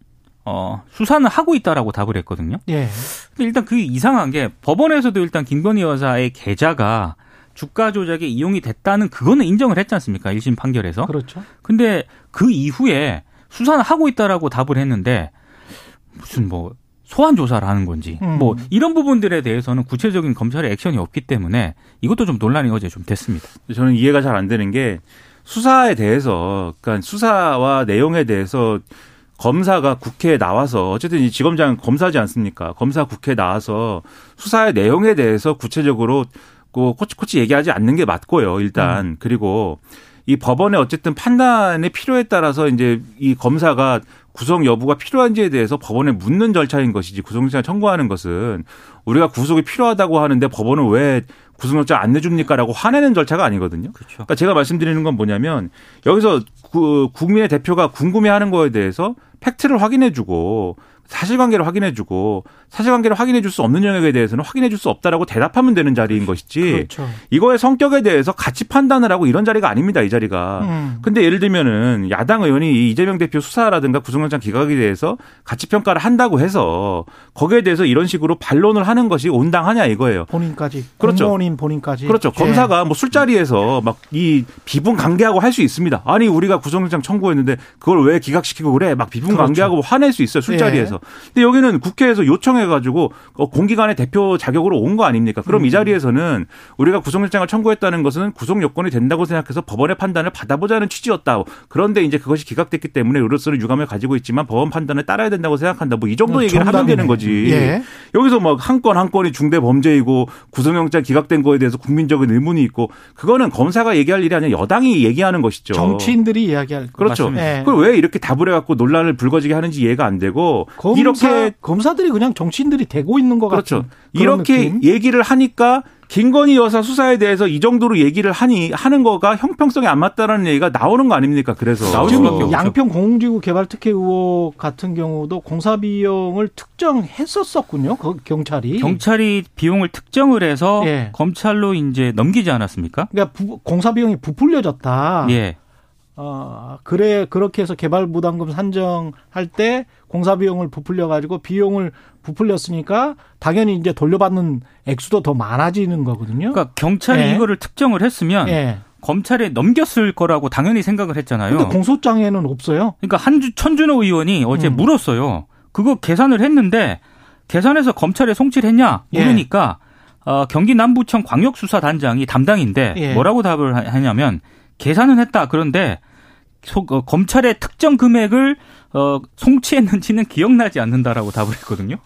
어 수사는 하고 있다라고 답을 했거든요. 예. 근데 일단 그 이상한 게 법원에서도 일단 김건희 여사의 계좌가 주가 조작에 이용이 됐다는 그거는 인정을 했지 않습니까? 1심 판결에서. 그렇죠. 근데 그 이후에 수사는 하고 있다라고 답을 했는데 무슨 뭐 소환 조사를 하는 건지 음. 뭐 이런 부분들에 대해서는 구체적인 검찰의 액션이 없기 때문에 이것도 좀 논란이 어제 좀 됐습니다. 저는 이해가 잘 안 되는 게 수사에 대해서 그러니까 수사와 내용에 대해서 검사가 국회에 나와서 어쨌든 이 지검장 검사지 않습니까? 검사 국회에 나와서 수사의 내용에 대해서 구체적으로 그 코치코치 얘기하지 않는 게 맞고요. 일단 그리고 이 법원의 어쨌든 판단의 필요에 따라서 이제 이 검사가 구속 여부가 필요한지에 대해서 법원에 묻는 절차인 것이지 구속영장 청구하는 것은 우리가 구속이 필요하다고 하는데 법원은 왜 구속영장 안 내줍니까라고 화내는 절차가 아니거든요. 그렇죠. 그러니까 제가 말씀드리는 건 뭐냐면 여기서 그 국민의 대표가 궁금해하는 거에 대해서 팩트를 확인해주고 사실관계를 확인해주고 사실관계를 확인해줄 수 없는 영역에 대해서는 확인해줄 수 없다라고 대답하면 되는 자리인 것이지 그렇죠. 이거의 성격에 대해서 같이 판단을 하고 이런 자리가 아닙니다 이 자리가. 음. 근데 예를 들면은 야당 의원이 이 이재명 대표 수사라든가 구속영장 기각에 대해서 가치 평가를 한다고 해서 거기에 대해서 이런 식으로 반론을 하는 것이 온당하냐 이거예요. 본인까지. 그렇죠. 공무원인 본인까지. 그렇죠. 예. 검사가 뭐 술자리에서 막 이 비분 관계하고 할 수 있습니다. 아니 우리가 구속영장 청구했는데 그걸 왜 기각시키고 그래? 막 비분 그렇죠. 관계하고 화낼 수 있어요 술자리에서. 거예요. 근데 여기는 국회에서 요청해가지고 어, 공기관의 대표 자격으로 온 거 아닙니까? 그럼 음. 이 자리에서는 우리가 구속영장을 청구했다는 것은 구속 요건이 된다고 생각해서 법원의 판단을 받아보자는 취지였다. 그런데 이제 그것이 기각됐기 때문에 의료서는 유감을 가지고 있지만 법원 판단을 따라야 된다고 생각한다. 뭐 이 정도 음, 얘기를 정답이네. 하면 되는 거지. 예. 여기서 뭐한건한 건이 중대 범죄이고 구속영장 기각된 거에 대해서 국민적인 의문이 있고 그거는 검사가 얘기할 일이 아니라 여당이 얘기하는 것이죠. 정치인들이 이야기할 그렇죠. 네. 그걸 왜 이렇게 답을 해갖고 논란을 불거지게 하는지 이해가 안 되고 검사, 이렇게 검사들이 그냥 정치인들이 되고 있는 것 그렇죠. 같은 이렇게 느낌? 얘기를 하니까 김건희 여사 수사에 대해서 이 정도로 얘기를 하니 하는 거가 형평성에 안 맞다라는 얘기가 나오는 거 아닙니까? 그래서 지금 양평 공공지구 개발 특혜 의혹 같은 경우도 공사 비용을 특정했었었군요. 그 경찰이 경찰이 비용을 특정을 해서 예. 검찰로 이제 넘기지 않았습니까? 그러니까 부, 공사 비용이 부풀려졌다. 예. 어, 그래, 그렇게 해서 개발 부담금 산정할 때 공사 비용을 부풀려 가지고 비용을 부풀렸으니까 당연히 이제 돌려받는 액수도 더 많아지는 거거든요. 그러니까 경찰이 예. 이거를 특정을 했으면 예. 검찰에 넘겼을 거라고 당연히 생각을 했잖아요. 근데 공소장에는 없어요. 그러니까 한주 천준호 의원이 어제 음. 물었어요. 그거 계산을 했는데 계산해서 검찰에 송치했냐 를 물으니까 예. 어, 경기 남부청 광역수사단장이 담당인데 예. 뭐라고 답을 하냐면 계산은 했다. 그런데 소, 어, 검찰의 특정 금액을 어, 송치했는지는 기억나지 않는다라고 답을 했거든요.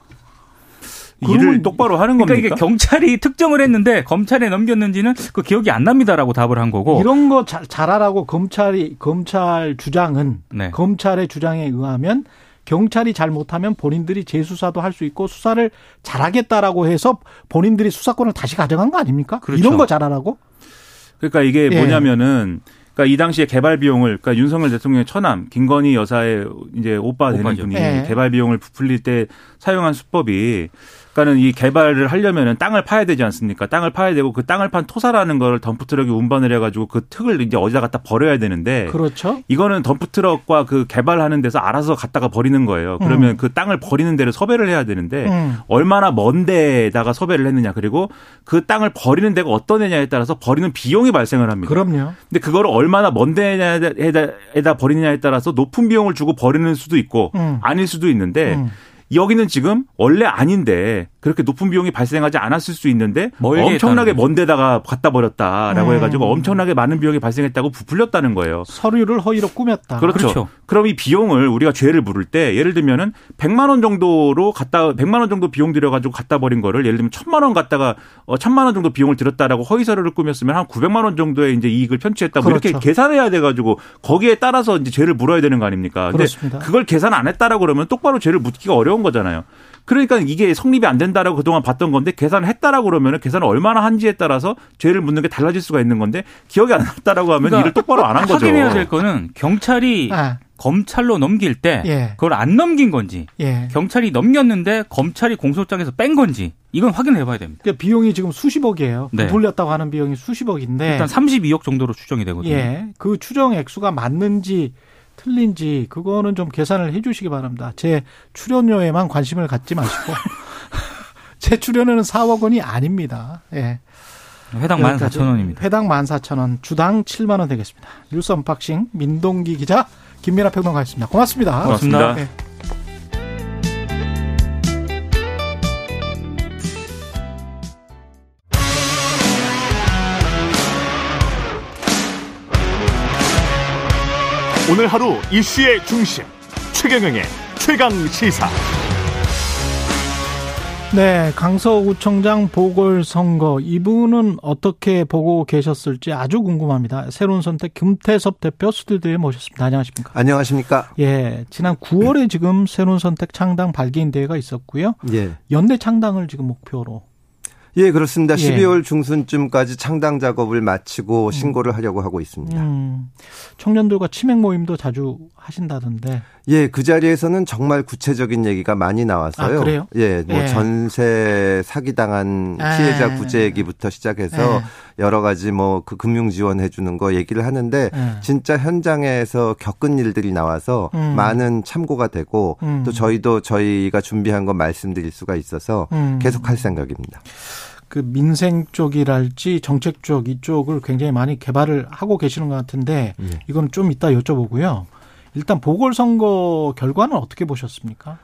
일을 똑바로 하는 그러니까 겁니까? 이게 경찰이 특정을 했는데 검찰에 넘겼는지는 그 기억이 안 납니다라고 답을 한 거고 이런 거 잘, 잘하라고 검찰이 검찰 주장은 네. 검찰의 주장에 의하면 경찰이 잘못하면 본인들이 재수사도 할 수 있고 수사를 잘하겠다라고 해서 본인들이 수사권을 다시 가져간 거 아닙니까? 그렇죠. 이런 거 잘하라고? 그러니까 이게 예. 뭐냐면은 그러니까 이 당시에 개발 비용을 그러니까 윤석열 대통령의 처남 김건희 여사의 이제 오빠 되는 오빠죠. 분이 네. 개발 비용을 부풀릴 때 사용한 수법이 그러니까는 이 개발을 하려면은 땅을 파야 되지 않습니까? 땅을 파야 되고 그 땅을 판 토사라는 걸 덤프트럭에 운반을 해가지고 그 특을 이제 어디다 갖다 버려야 되는데. 그렇죠. 이거는 덤프트럭과 그 개발하는 데서 알아서 갖다가 버리는 거예요. 그러면 음. 그 땅을 버리는 데를 섭외를 해야 되는데 음. 얼마나 먼 데에다가 섭외를 했느냐 그리고 그 땅을 버리는 데가 어떤 데냐에 따라서 버리는 비용이 발생을 합니다. 그럼요. 근데 그거를 얼마나 먼 데에다 버리느냐에 따라서 높은 비용을 주고 버리는 수도 있고 음. 아닐 수도 있는데 음. 여기는 지금 원래 아닌데 그렇게 높은 비용이 발생하지 않았을 수 있는데 엄청나게 먼 데다가 갖다 버렸다라고 음. 해가지고 엄청나게 많은 비용이 발생했다고 부풀렸다는 거예요. 서류를 허위로 꾸몄다. 그렇죠. 그렇죠. 그럼 이 비용을 우리가 죄를 물을 때 예를 들면은 100만 원 정도로 갖다 100만 원 정도 비용 들여가지고 갖다 버린 거를 예를 들면 1000만 원 갖다가 어 1000만 원 정도 비용을 들었다라고 허위 서류를 꾸몄으면 한 900만 원 정도의 이제 이익을 편취했다. 뭐 그렇죠. 이렇게 계산해야 돼가지고 거기에 따라서 이제 죄를 물어야 되는 거 아닙니까? 근데 그렇습니다. 그걸 계산 안 했다라고 그러면 똑바로 죄를 묻기가 어려운 거잖아요. 그러니까 이게 성립이 안 된다라고 그동안 봤던 건데 계산을 했다라고 그러면은 계산을 얼마나 한지에 따라서 죄를 묻는 게 달라질 수가 있는 건데 기억이 안 났다라고 하면 그러니까 일을 똑바로 안 한 거죠. 확인해야 될 거는 경찰이 아. 검찰로 넘길 때 예. 그걸 안 넘긴 건지 예. 경찰이 넘겼는데 검찰이 공소장에서 뺀 건지 이건 확인해 봐야 됩니다. 그러니까 비용이 지금 수십억이에요. 네. 돌렸다고 하는 비용이 수십억인데 일단 32억 정도로 추정이 되거든요. 예. 그 추정 액수가 맞는지 틀린지 그거는 좀 계산을 해 주시기 바랍니다. 제 출연료에만 관심을 갖지 마시고 [laughs] 제 출연료는 4억 원이 아닙니다. 예. 회당 14,000원입니다. 회당 14,000원, 주당 7만 원 되겠습니다. 뉴스 언박싱 민동기 기자, 김민아 평론가였습니다. 고맙습니다. 고맙습니다. 고맙습니다. 네. 오늘 하루 이슈의 중심 최경영의 최강 시사. 네, 강서구청장 보궐선거 이분은 어떻게 보고 계셨을지 아주 궁금합니다. 새로운 선택 김태섭 대표 스튜디오에 모셨습니다. 안녕하십니까? 안녕하십니까? 예, 지난 9월에 지금 새로운 선택 창당 발기인 대회가 있었고요. 예. 연내 창당을 지금 목표로 예, 그렇습니다. 예. 12월 중순쯤까지 창당 작업을 마치고 음. 신고를 하려고 하고 있습니다. 음. 청년들과 치맥 모임도 자주 하신다던데. 예, 그 자리에서는 정말 구체적인 얘기가 많이 나왔어요. 아, 그래요? 예, 뭐 예. 전세 사기 당한 아. 피해자 구제 얘기부터 시작해서 예. 여러 가지 뭐 그 금융 지원해 주는 거 얘기를 하는데 예. 진짜 현장에서 겪은 일들이 나와서 음. 많은 참고가 되고 음. 또 저희도 저희가 준비한 거 말씀드릴 수가 있어서 음. 계속 할 생각입니다. 그 민생 쪽이랄지 정책 쪽 이쪽을 굉장히 많이 개발을 하고 계시는 것 같은데 예. 이건 좀 이따 여쭤보고요. 일단 보궐선거 결과는 어떻게 보셨습니까?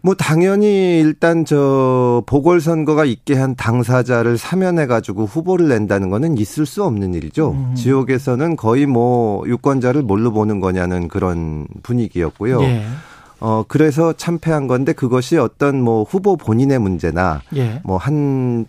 뭐 당연히 일단 저 보궐선거가 있게 한 당사자를 사면해 가지고 후보를 낸다는 거는 있을 수 없는 일이죠. 음. 지역에서는 거의 뭐 유권자를 뭘로 보는 거냐는 그런 분위기였고요. 예. 어 그래서 참패한 건데 그것이 어떤 뭐 후보 본인의 문제나 예. 뭐한이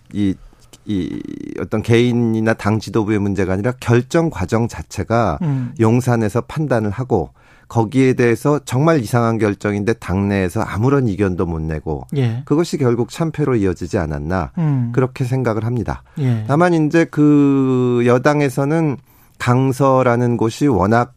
이 어떤 개인이나 당 지도부의 문제가 아니라 결정 과정 자체가 음. 용산에서 판단을 하고 거기에 대해서 정말 이상한 결정인데 당내에서 아무런 이견도 못 내고 예. 그것이 결국 참패로 이어지지 않았나 음. 그렇게 생각을 합니다. 예. 다만 이제 그 여당에서는 강서라는 곳이 워낙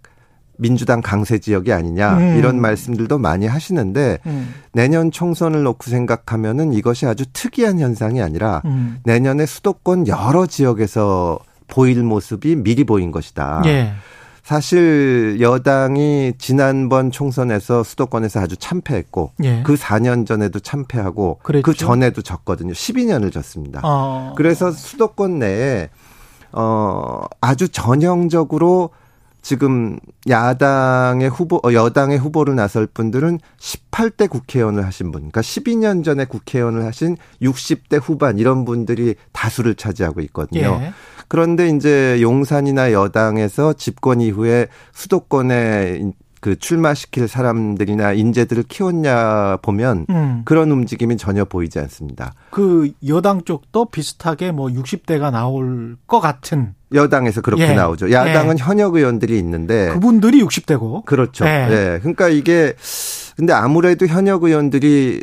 민주당 강세 지역이 아니냐 음. 이런 말씀들도 많이 하시는데 음. 내년 총선을 놓고 생각하면은 이것이 아주 특이한 현상이 아니라 음. 내년에 수도권 여러 지역에서 보일 모습이 미리 보인 것이다. 예. 사실 여당이 지난번 총선에서 수도권에서 아주 참패했고 예. 그 4년 전에도 참패하고 그랬죠. 그 전에도 졌거든요. 12년을 졌습니다. 어. 그래서 수도권 내에 어 아주 전형적으로 지금 야당의 후보, 어, 여당의 후보를 나설 분들은 18대 국회의원을 하신 분, 그러니까 12년 전에 국회의원을 하신 60대 후반 이런 분들이 다수를 차지하고 있거든요. 예. 그런데 이제 용산이나 여당에서 집권 이후에 수도권에 그 출마시킬 사람들이나 인재들을 키웠냐 보면 음. 그런 움직임이 전혀 보이지 않습니다. 그 여당 쪽도 비슷하게 뭐 60대가 나올 것 같은 여당에서 그렇게 예. 나오죠. 야당은 예. 현역 의원들이 있는데 그분들이 60대고 그렇죠. 예. 예. 그러니까 이게 근데 아무래도 현역 의원들이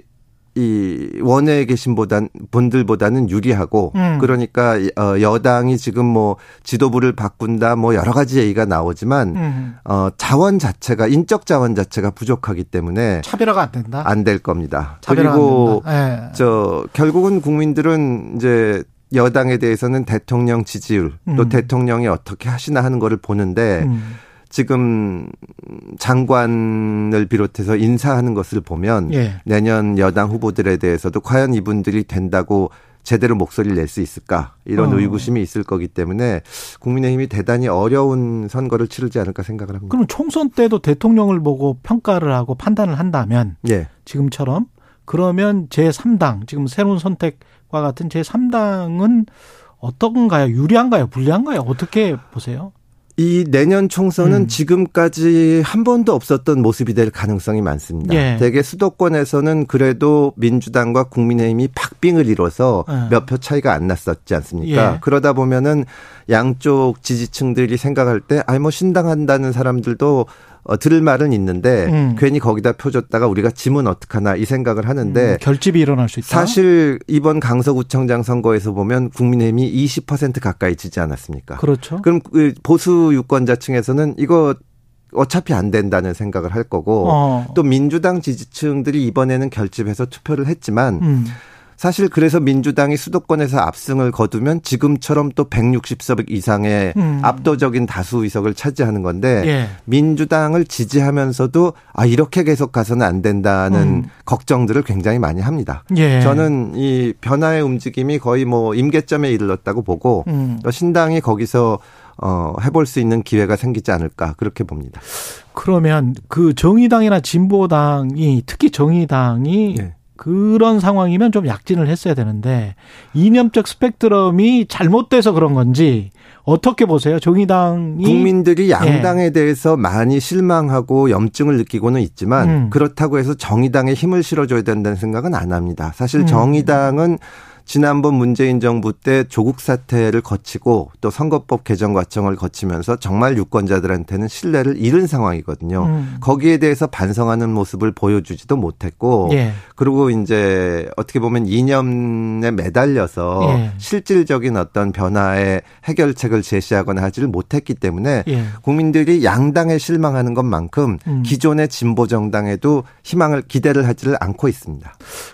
이 원외에 계신 보단 분들보다는 유리하고 음. 그러니까 어 여당이 지금 뭐 지도부를 바꾼다 뭐 여러 가지 얘기가 나오지만 음. 어 자원 자체가 인적 자원 자체가 부족하기 때문에 차별화가 안 된다. 안 될 겁니다. 그리고 네. 저 결국은 국민들은 이제 여당에 대해서는 대통령 지지율 또 음. 대통령이 어떻게 하시나 하는 거를 보는데 음. 지금 장관을 비롯해서 인사하는 것을 보면 예. 내년 여당 후보들에 대해서도 과연 이분들이 된다고 제대로 목소리를 낼 수 있을까 이런 어. 의구심이 있을 거기 때문에 국민의힘이 대단히 어려운 선거를 치르지 않을까 생각을 합니다. 그럼 총선 때도 대통령을 보고 평가를 하고 판단을 한다면 예. 지금처럼 그러면 제 3당 지금 새로운 선택과 같은 제 3당은 어떤가요? 유리한가요? 불리한가요? 어떻게 보세요? 이 내년 총선은 음. 지금까지 한 번도 없었던 모습이 될 가능성이 많습니다. 예. 대개 수도권에서는 그래도 민주당과 국민의힘이 박빙을 이뤄서 예. 몇표 차이가 안 났었지 않습니까? 예. 그러다 보면은 양쪽 지지층들이 생각할 때, 아이 뭐 신당한다는 사람들도 어, 들을 말은 있는데 음. 괜히 거기다 펴줬다가 우리가 지문 어떡하나 이 생각을 하는데 음, 결집이 일어날 수 있다. 사실 이번 강서구청장 선거에서 보면 국민의힘이 20% 가까이 지지 않았습니까? 그렇죠. 그럼 그 보수 유권자층에서는 이거 어차피 안 된다는 생각을 할 거고 어. 또 민주당 지지층들이 이번에는 결집해서 투표를 했지만 음. 사실 그래서 민주당이 수도권에서 압승을 거두면 지금처럼 또 160석 이상의 음. 압도적인 다수 의석을 차지하는 건데 예. 민주당을 지지하면서도 아 이렇게 계속 가서는 안 된다는 음. 걱정들을 굉장히 많이 합니다. 예. 저는 이 변화의 움직임이 거의 뭐 임계점에 이르렀다고 보고 음. 신당이 거기서 어, 해볼 수 있는 기회가 생기지 않을까 그렇게 봅니다. 그러면 그 정의당이나 진보당이 특히 정의당이 네. 그런 상황이면 좀 약진을 했어야 되는데 이념적 스펙트럼이 잘못돼서 그런 건지 어떻게 보세요? 정의당이 국민들이 양당에 예. 대해서 많이 실망하고 염증을 느끼고는 있지만 음. 그렇다고 해서 정의당에 힘을 실어줘야 된다는 생각은 안 합니다. 사실 음. 정의당은 음. 지난번 문재인 정부 때 조국 사태를 거치고 또 선거법 개정 과정을 거치면서 정말 유권자들한테는 신뢰를 잃은 상황이거든요. 음. 거기에 대해서 반성하는 모습을 보여주지도 못했고 예. 그리고 이제 어떻게 보면 이념에 매달려서 예. 실질적인 어떤 변화의 해결책을 제시하거나 하지를 못했기 때문에 예. 국민들이 양당에 실망하는 것만큼 음. 기존의 진보 정당에도 희망을 기대를 하지를 않고 있습니다.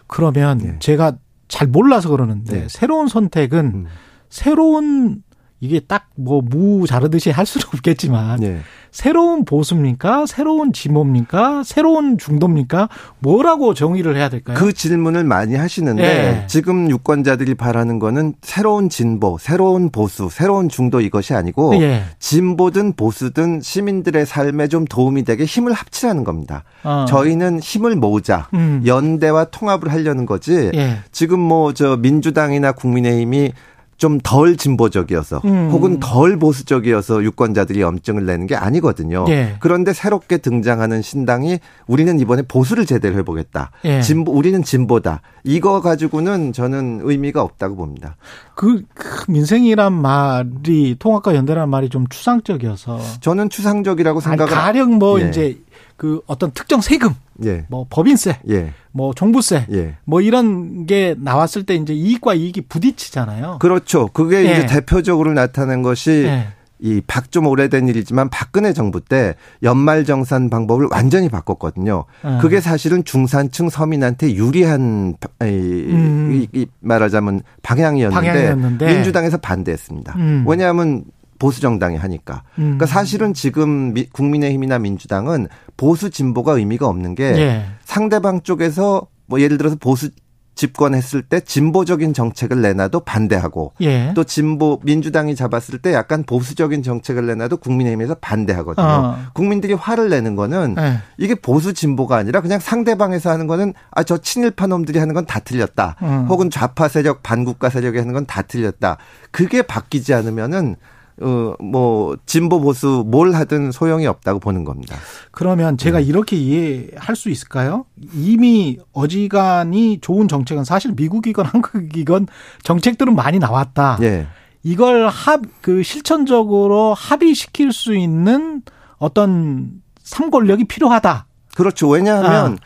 그러면 예. 제가 잘 몰라서 그러는데 네. 새로운 선택은 음. 새로운 이게 딱 뭐 무 자르듯이 할 수는 없겠지만 네. 새로운 보수입니까? 새로운 진보입니까? 새로운 중도입니까? 뭐라고 정의를 해야 될까요? 그 질문을 많이 하시는데 예. 지금 유권자들이 바라는 거는 새로운 진보, 새로운 보수, 새로운 중도 이것이 아니고 예. 진보든 보수든 시민들의 삶에 좀 도움이 되게 힘을 합치라는 겁니다. 어. 저희는 힘을 모으자. 음. 연대와 통합을 하려는 거지. 예. 지금 뭐 저 민주당이나 국민의힘이 좀 덜 진보적이어서 음. 혹은 덜 보수적이어서 유권자들이 염증을 내는 게 아니거든요. 예. 그런데 새롭게 등장하는 신당이 우리는 이번에 보수를 제대로 해보겠다. 예. 진보 우리는 진보다. 이거 가지고는 저는 의미가 없다고 봅니다. 그, 그 민생이란 말이 통합과 연대란 말이 좀 추상적이어서 저는 추상적이라고 생각을 가령 뭐 예. 이제 그 어떤 특정 세금, 예. 뭐 법인세, 예. 뭐 종부세, 예. 뭐 이런 게 나왔을 때 이제 이익과 이익이 부딪히잖아요. 그렇죠. 그게 이제 예. 대표적으로 나타낸 것이 예. 이박 좀 오래된 일이지만 박근혜 정부 때 연말 정산 방법을 완전히 바꿨거든요. 음. 그게 사실은 중산층 서민한테 유리한 이, 음. 말하자면 방향이었는데, 방향이었는데, 민주당에서 반대했습니다. 음. 왜냐하면 보수 정당이 하니까. 음. 그러니까 사실은 지금 국민의힘이나 민주당은 보수 진보가 의미가 없는 게 예. 상대방 쪽에서 뭐 예를 들어서 보수 집권했을 때 진보적인 정책을 내놔도 반대하고 예. 또 진보 민주당이 잡았을 때 약간 보수적인 정책을 내놔도 국민의힘에서 반대하거든요. 어. 국민들이 화를 내는 거는 예. 이게 보수 진보가 아니라 그냥 상대방에서 하는 거는 아 저 친일파 놈들이 하는 건 다 틀렸다. 음. 혹은 좌파 세력 반국가 세력이 하는 건 다 틀렸다. 그게 바뀌지 않으면은 어, 뭐, 진보 보수 뭘 하든 소용이 없다고 보는 겁니다. 그러면 제가 네. 이렇게 이해할 수 있을까요? 이미 어지간히 좋은 정책은 사실 미국이건 [laughs] 한국이건 정책들은 많이 나왔다. 네. 이걸 합, 그 실천적으로 합의시킬 수 있는 어떤 삼권력이 필요하다. 그렇죠. 왜냐하면 아.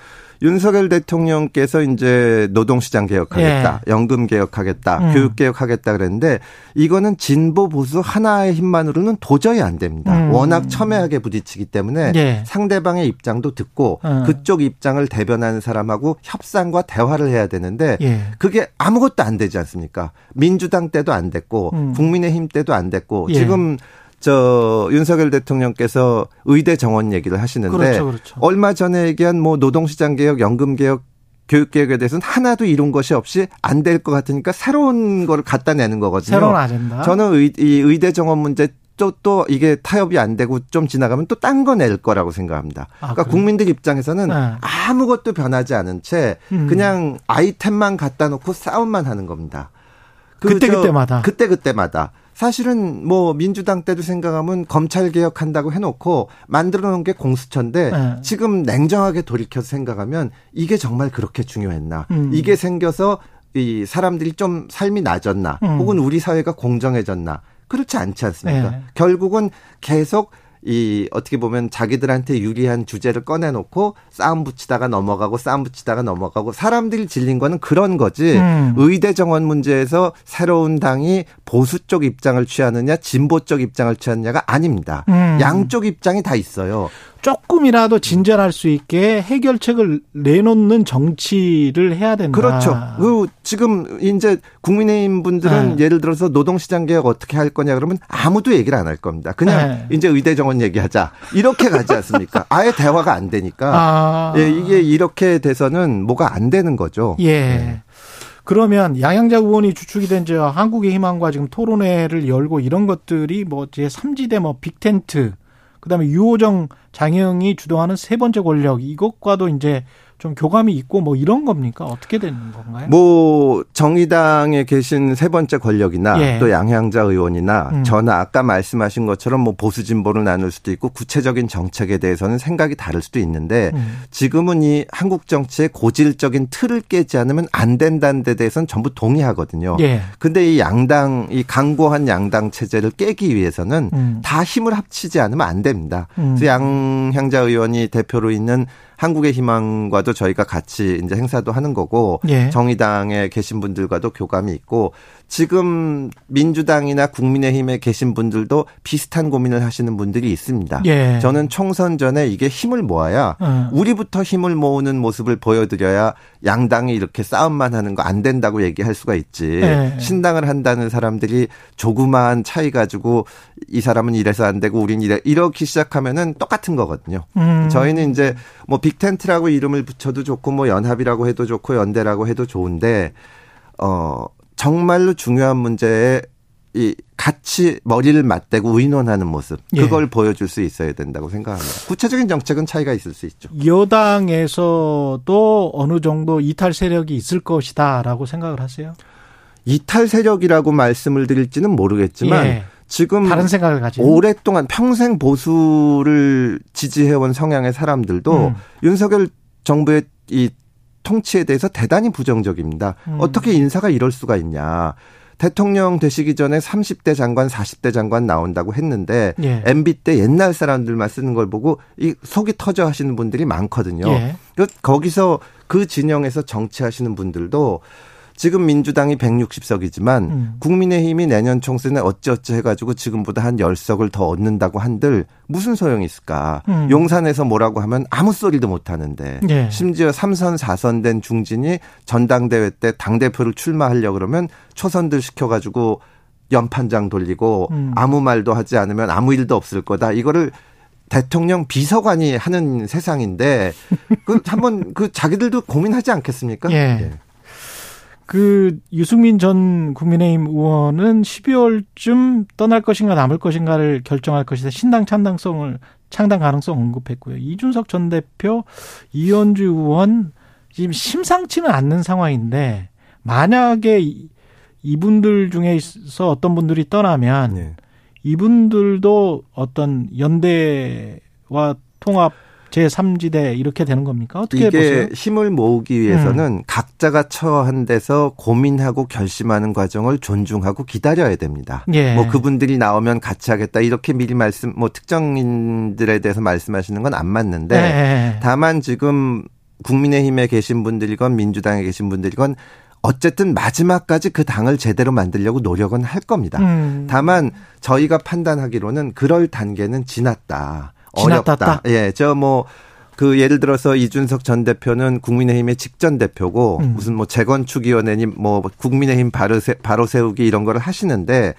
윤석열 대통령께서 이제 노동시장 개혁하겠다, 예. 연금 개혁하겠다, 음. 교육 개혁하겠다 그랬는데 이거는 진보 보수 하나의 힘만으로는 도저히 안 됩니다. 음. 워낙 첨예하게 부딪히기 때문에 예. 상대방의 입장도 듣고 음. 그쪽 입장을 대변하는 사람하고 협상과 대화를 해야 되는데 예. 그게 아무것도 안 되지 않습니까? 민주당 때도 안 됐고 음. 국민의힘 때도 안 됐고 예. 지금 저 윤석열 대통령께서 의대 정원 얘기를 하시는데 그렇죠, 그렇죠. 얼마 전에 얘기한 뭐 노동시장 개혁, 연금 개혁 교육개혁에 대해서는 하나도 이룬 것이 없이 안 될 것 같으니까 새로운 거를 갖다 내는 거거든요. 새로운 아젠다. 저는 의, 이 의대 정원 문제 또, 또 이게 타협이 안 되고 좀 지나가면 또 딴 거 낼 거라고 생각합니다. 아, 그러니까 그래요? 국민들 입장에서는 네. 아무것도 변하지 않은 채 음. 그냥 아이템만 갖다 놓고 싸움만 하는 겁니다. 그 그때 그때마다 그때 그때마다 사실은 뭐 민주당 때도 생각하면 검찰 개혁한다고 해놓고 만들어 놓은 게 공수처인데 네. 지금 냉정하게 돌이켜서 생각하면 이게 정말 그렇게 중요했나? 음. 이게 생겨서 이 사람들이 좀 삶이 나아졌나? 음. 혹은 우리 사회가 공정해졌나? 그렇지 않지 않습니까? 네. 결국은 계속 이 어떻게 보면 자기들한테 유리한 주제를 꺼내놓고 싸움 붙이다가 넘어가고 싸움 붙이다가 넘어가고 사람들이 질린 거는 그런 거지 음. 의대 정원 문제에서 새로운 당이 보수 쪽 입장을 취하느냐 진보 쪽 입장을 취하느냐가 아닙니다. 음. 양쪽 입장이 다 있어요. 조금이라도 진전할 수 있게 해결책을 내놓는 정치를 해야 된다. 그렇죠. 그 지금 이제 국민의힘 분들은 네. 예를 들어서 노동시장 개혁 어떻게 할 거냐 그러면 아무도 얘기를 안 할 겁니다. 그냥 네. 이제 의대 정원 얘기하자 이렇게 가지 않습니까? [laughs] 아예 대화가 안 되니까 아. 예, 이게 이렇게 돼서는 뭐가 안 되는 거죠. 예. 네. 그러면 양양자 의원이 주축이 된 저 한국의 희망과 지금 토론회를 열고 이런 것들이 뭐 제 3지대 뭐 빅텐트 그다음에 유호정 장영이 주도하는 세 번째 권력 이것과도 이제 좀 교감이 있고 뭐 이런 겁니까? 어떻게 되는 건가요? 뭐 정의당에 계신 세 번째 권력이나 예. 또 양향자 의원이나 음. 저나 아까 말씀하신 것처럼 뭐 보수 진보를 나눌 수도 있고 구체적인 정책에 대해서는 생각이 다를 수도 있는데 음. 지금은 이 한국 정치의 고질적인 틀을 깨지 않으면 안 된다는 데 대해서는 전부 동의하거든요. 예. 근데 이 양당 이 강고한 양당 체제를 깨기 위해서는 음. 다 힘을 합치지 않으면 안 됩니다. 음. 그래서 양향자 의원이 대표로 있는 한국의 희망과도 저희가 같이 이제 행사도 하는 거고 예. 정의당에 계신 분들과도 교감이 있고 지금 민주당이나 국민의힘에 계신 분들도 비슷한 고민을 하시는 분들이 있습니다. 예. 저는 총선 전에 이게 힘을 모아야 어. 우리부터 힘을 모으는 모습을 보여드려야 양당이 이렇게 싸움만 하는 거 안 된다고 얘기할 수가 있지. 예. 신당을 한다는 사람들이 조그마한 차이 가지고 이 사람은 이래서 안 되고 우린 이래 이렇게 시작하면은 똑같은 거거든요. 음. 저희는 이제 뭐 빅텐트라고 이름을 붙여도 좋고 뭐 연합이라고 해도 좋고 연대라고 해도 좋은데 어 정말로 중요한 문제에 이 같이 머리를 맞대고 의논하는 모습 예. 그걸 보여줄 수 있어야 된다고 생각합니다. 구체적인 정책은 차이가 있을 수 있죠. 여당에서도 어느 정도 이탈 세력이 있을 것이다라고 생각을 하세요? 이탈 세력이라고 말씀을 드릴지는 모르겠지만 예. 지금 다른 생각을 가지고 오랫동안 평생 보수를 지지해온 성향의 사람들도 음. 윤석열 정부의 이 통치에 대해서 대단히 부정적입니다. 음. 어떻게 인사가 이럴 수가 있냐. 대통령 되시기 전에 30대 장관, 40대 장관 나온다고 했는데 예. MB 때 옛날 사람들만 쓰는 걸 보고 이 속이 터져 하시는 분들이 많거든요. 예. 그 거기서 그 진영에서 정치하시는 분들도 지금 민주당이 160석이지만 음. 국민의힘이 내년 총선에 어찌어찌 해가지고 지금보다 한 10석을 더 얻는다고 한들 무슨 소용이 있을까. 음. 용산에서 뭐라고 하면 아무 소리도 못 하는데 예. 심지어 3선 4선 된 중진이 전당대회 때 당대표를 출마하려 그러면 초선들 시켜가지고 연판장 돌리고 음. 아무 말도 하지 않으면 아무 일도 없을 거다. 이거를 대통령 비서관이 하는 세상인데 [laughs] 그 한번 그 자기들도 고민하지 않겠습니까? 예. 그 유승민 전 국민의힘 의원은 12월쯤 떠날 것인가 남을 것인가를 결정할 것이다. 신당 창당성을 창당 가능성 언급했고요. 이준석 전 대표, 이현주 의원 지금 심상치는 않는 상황인데 만약에 이- 이분들 중에서 어떤 분들이 떠나면 예. 이분들도 어떤 연대와 통합 제3지대 이렇게 되는 겁니까? 어떻게 이게 보세요? 힘을 모으기 위해서는 각자가 처한 데서 고민하고 결심하는 과정을 존중하고 기다려야 됩니다. 예. 뭐 그분들이 나오면 같이 하겠다 이렇게 미리 말씀 뭐 특정인들에 대해서 말씀하시는 건 안 맞는데 네. 다만 지금 국민의힘에 계신 분들이건 민주당에 계신 분들이건 어쨌든 마지막까지 그 당을 제대로 만들려고 노력은 할 겁니다. 음. 다만 저희가 판단하기로는 그럴 단계는 지났다. 어렵다. 예, 저뭐 그 예를 들어서 이준석 전 대표는 국민의힘의 직전 대표고 음. 무슨 뭐 재건축위원회니 뭐 국민의힘 바로 세, 바로 세우기 이런 거를 하시는데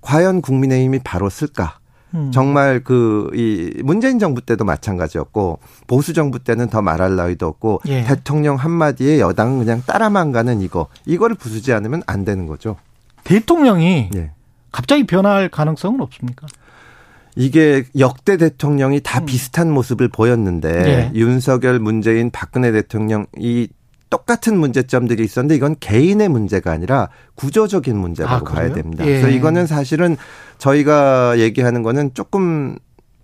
과연 국민의힘이 바로 쓸까? 음. 정말 그 이 문재인 정부 때도 마찬가지였고 보수 정부 때는 더 말할 나위도 없고 예. 대통령 한마디에 여당은 그냥 따라만 가는 이거 이거를 부수지 않으면 안 되는 거죠. 대통령이 예. 갑자기 변할 가능성은 없습니까? 이게 역대 대통령이 다 음. 비슷한 모습을 보였는데 예. 윤석열, 문재인, 박근혜 대통령 이 똑같은 문제점들이 있었는데 이건 개인의 문제가 아니라 구조적인 문제라고 아, 봐야? 됩니다. 예. 그래서 이거는 사실은 저희가 얘기하는 거는 조금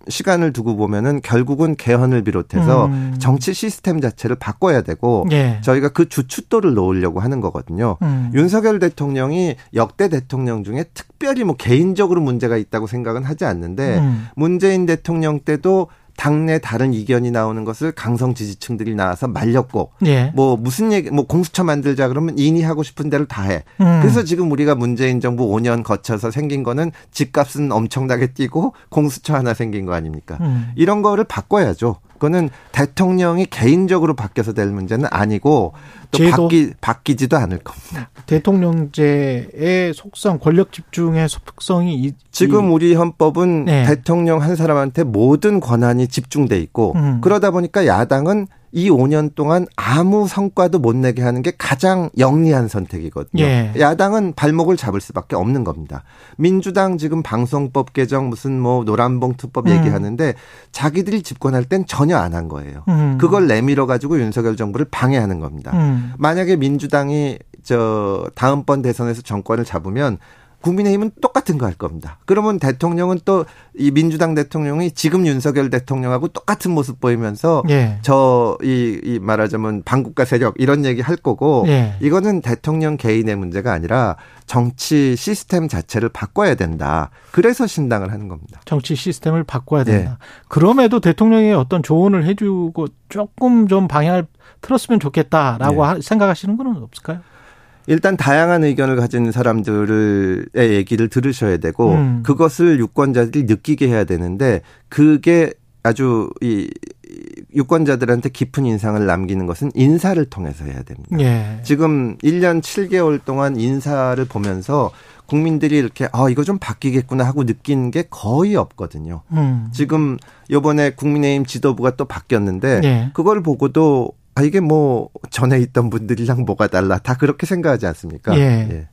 시간을 두고 보면은 결국은 개헌을 비롯해서 음. 정치 시스템 자체를 바꿔야 되고 예. 저희가 그 주춧돌을 놓으려고 하는 거거든요. 음. 윤석열 대통령이 역대 대통령 중에 특별히 뭐 개인적으로 문제가 있다고 생각은 하지 않는데 음. 문재인 대통령 때도 당내 다른 이견이 나오는 것을 강성 지지층들이 나와서 말렸고 예. 뭐 무슨 얘기 뭐 공수처 만들자 그러면 인이 하고 싶은 대로 다 해. 음. 그래서 지금 우리가 문재인 정부 5년 거쳐서 생긴 거는 집값은 엄청나게 뛰고 공수처 하나 생긴 거 아닙니까? 음. 이런 거를 바꿔야죠. 그거는 대통령이 개인적으로 바뀌어서 될 문제는 아니고 또? 바뀌 바뀌지도 않을 겁니다. 대통령제의 속성, 권력 집중의 속성이 이- 지금 이- 우리 헌법은 네. 대통령 한 사람한테 모든 권한이 집중돼 있고 음. 그러다 보니까 야당은 이 5년 동안 아무 성과도 못 내게 하는 게 가장 영리한 선택이거든요. 예. 야당은 발목을 잡을 수밖에 없는 겁니다. 민주당 지금 방송법 개정 무슨 뭐 노란봉투법 음. 얘기하는데 자기들이 집권할 땐 전혀 안 한 거예요. 음. 그걸 내밀어 가지고 윤석열 정부를 방해하는 겁니다. 음. 만약에 민주당이 저 다음번 대선에서 정권을 잡으면 국민의힘은 똑같은 거 할 겁니다. 그러면 대통령은 또 이 민주당 대통령이 지금 윤석열 대통령하고 똑같은 모습 보이면서 예. 저이 이 말하자면 반국가 세력 이런 얘기 할 거고 예. 이거는 대통령 개인의 문제가 아니라 정치 시스템 자체를 바꿔야 된다. 그래서 신당을 하는 겁니다. 정치 시스템을 바꿔야 네. 된다. 그럼에도 대통령이 어떤 조언을 해주고 조금 좀 방향을 틀었으면 좋겠다라고 네. 하- 생각하시는 건 없을까요? 일단 다양한 의견을 가진 사람들의 얘기를 들으셔야 되고 음. 그것을 유권자들이 느끼게 해야 되는데 그게 아주 이 유권자들한테 깊은 인상을 남기는 것은 인사를 통해서 해야 됩니다. 예. 지금 1년 7개월 동안 인사를 보면서 국민들이 이렇게 아 이거 좀 바뀌겠구나 하고 느낀 게 거의 없거든요. 음. 지금 요번에 국민의힘 지도부가 또 바뀌었는데 예. 그걸 보고도 아 이게 뭐 전에 있던 분들이랑 뭐가 달라 다 그렇게 생각하지 않습니까? 예. 예.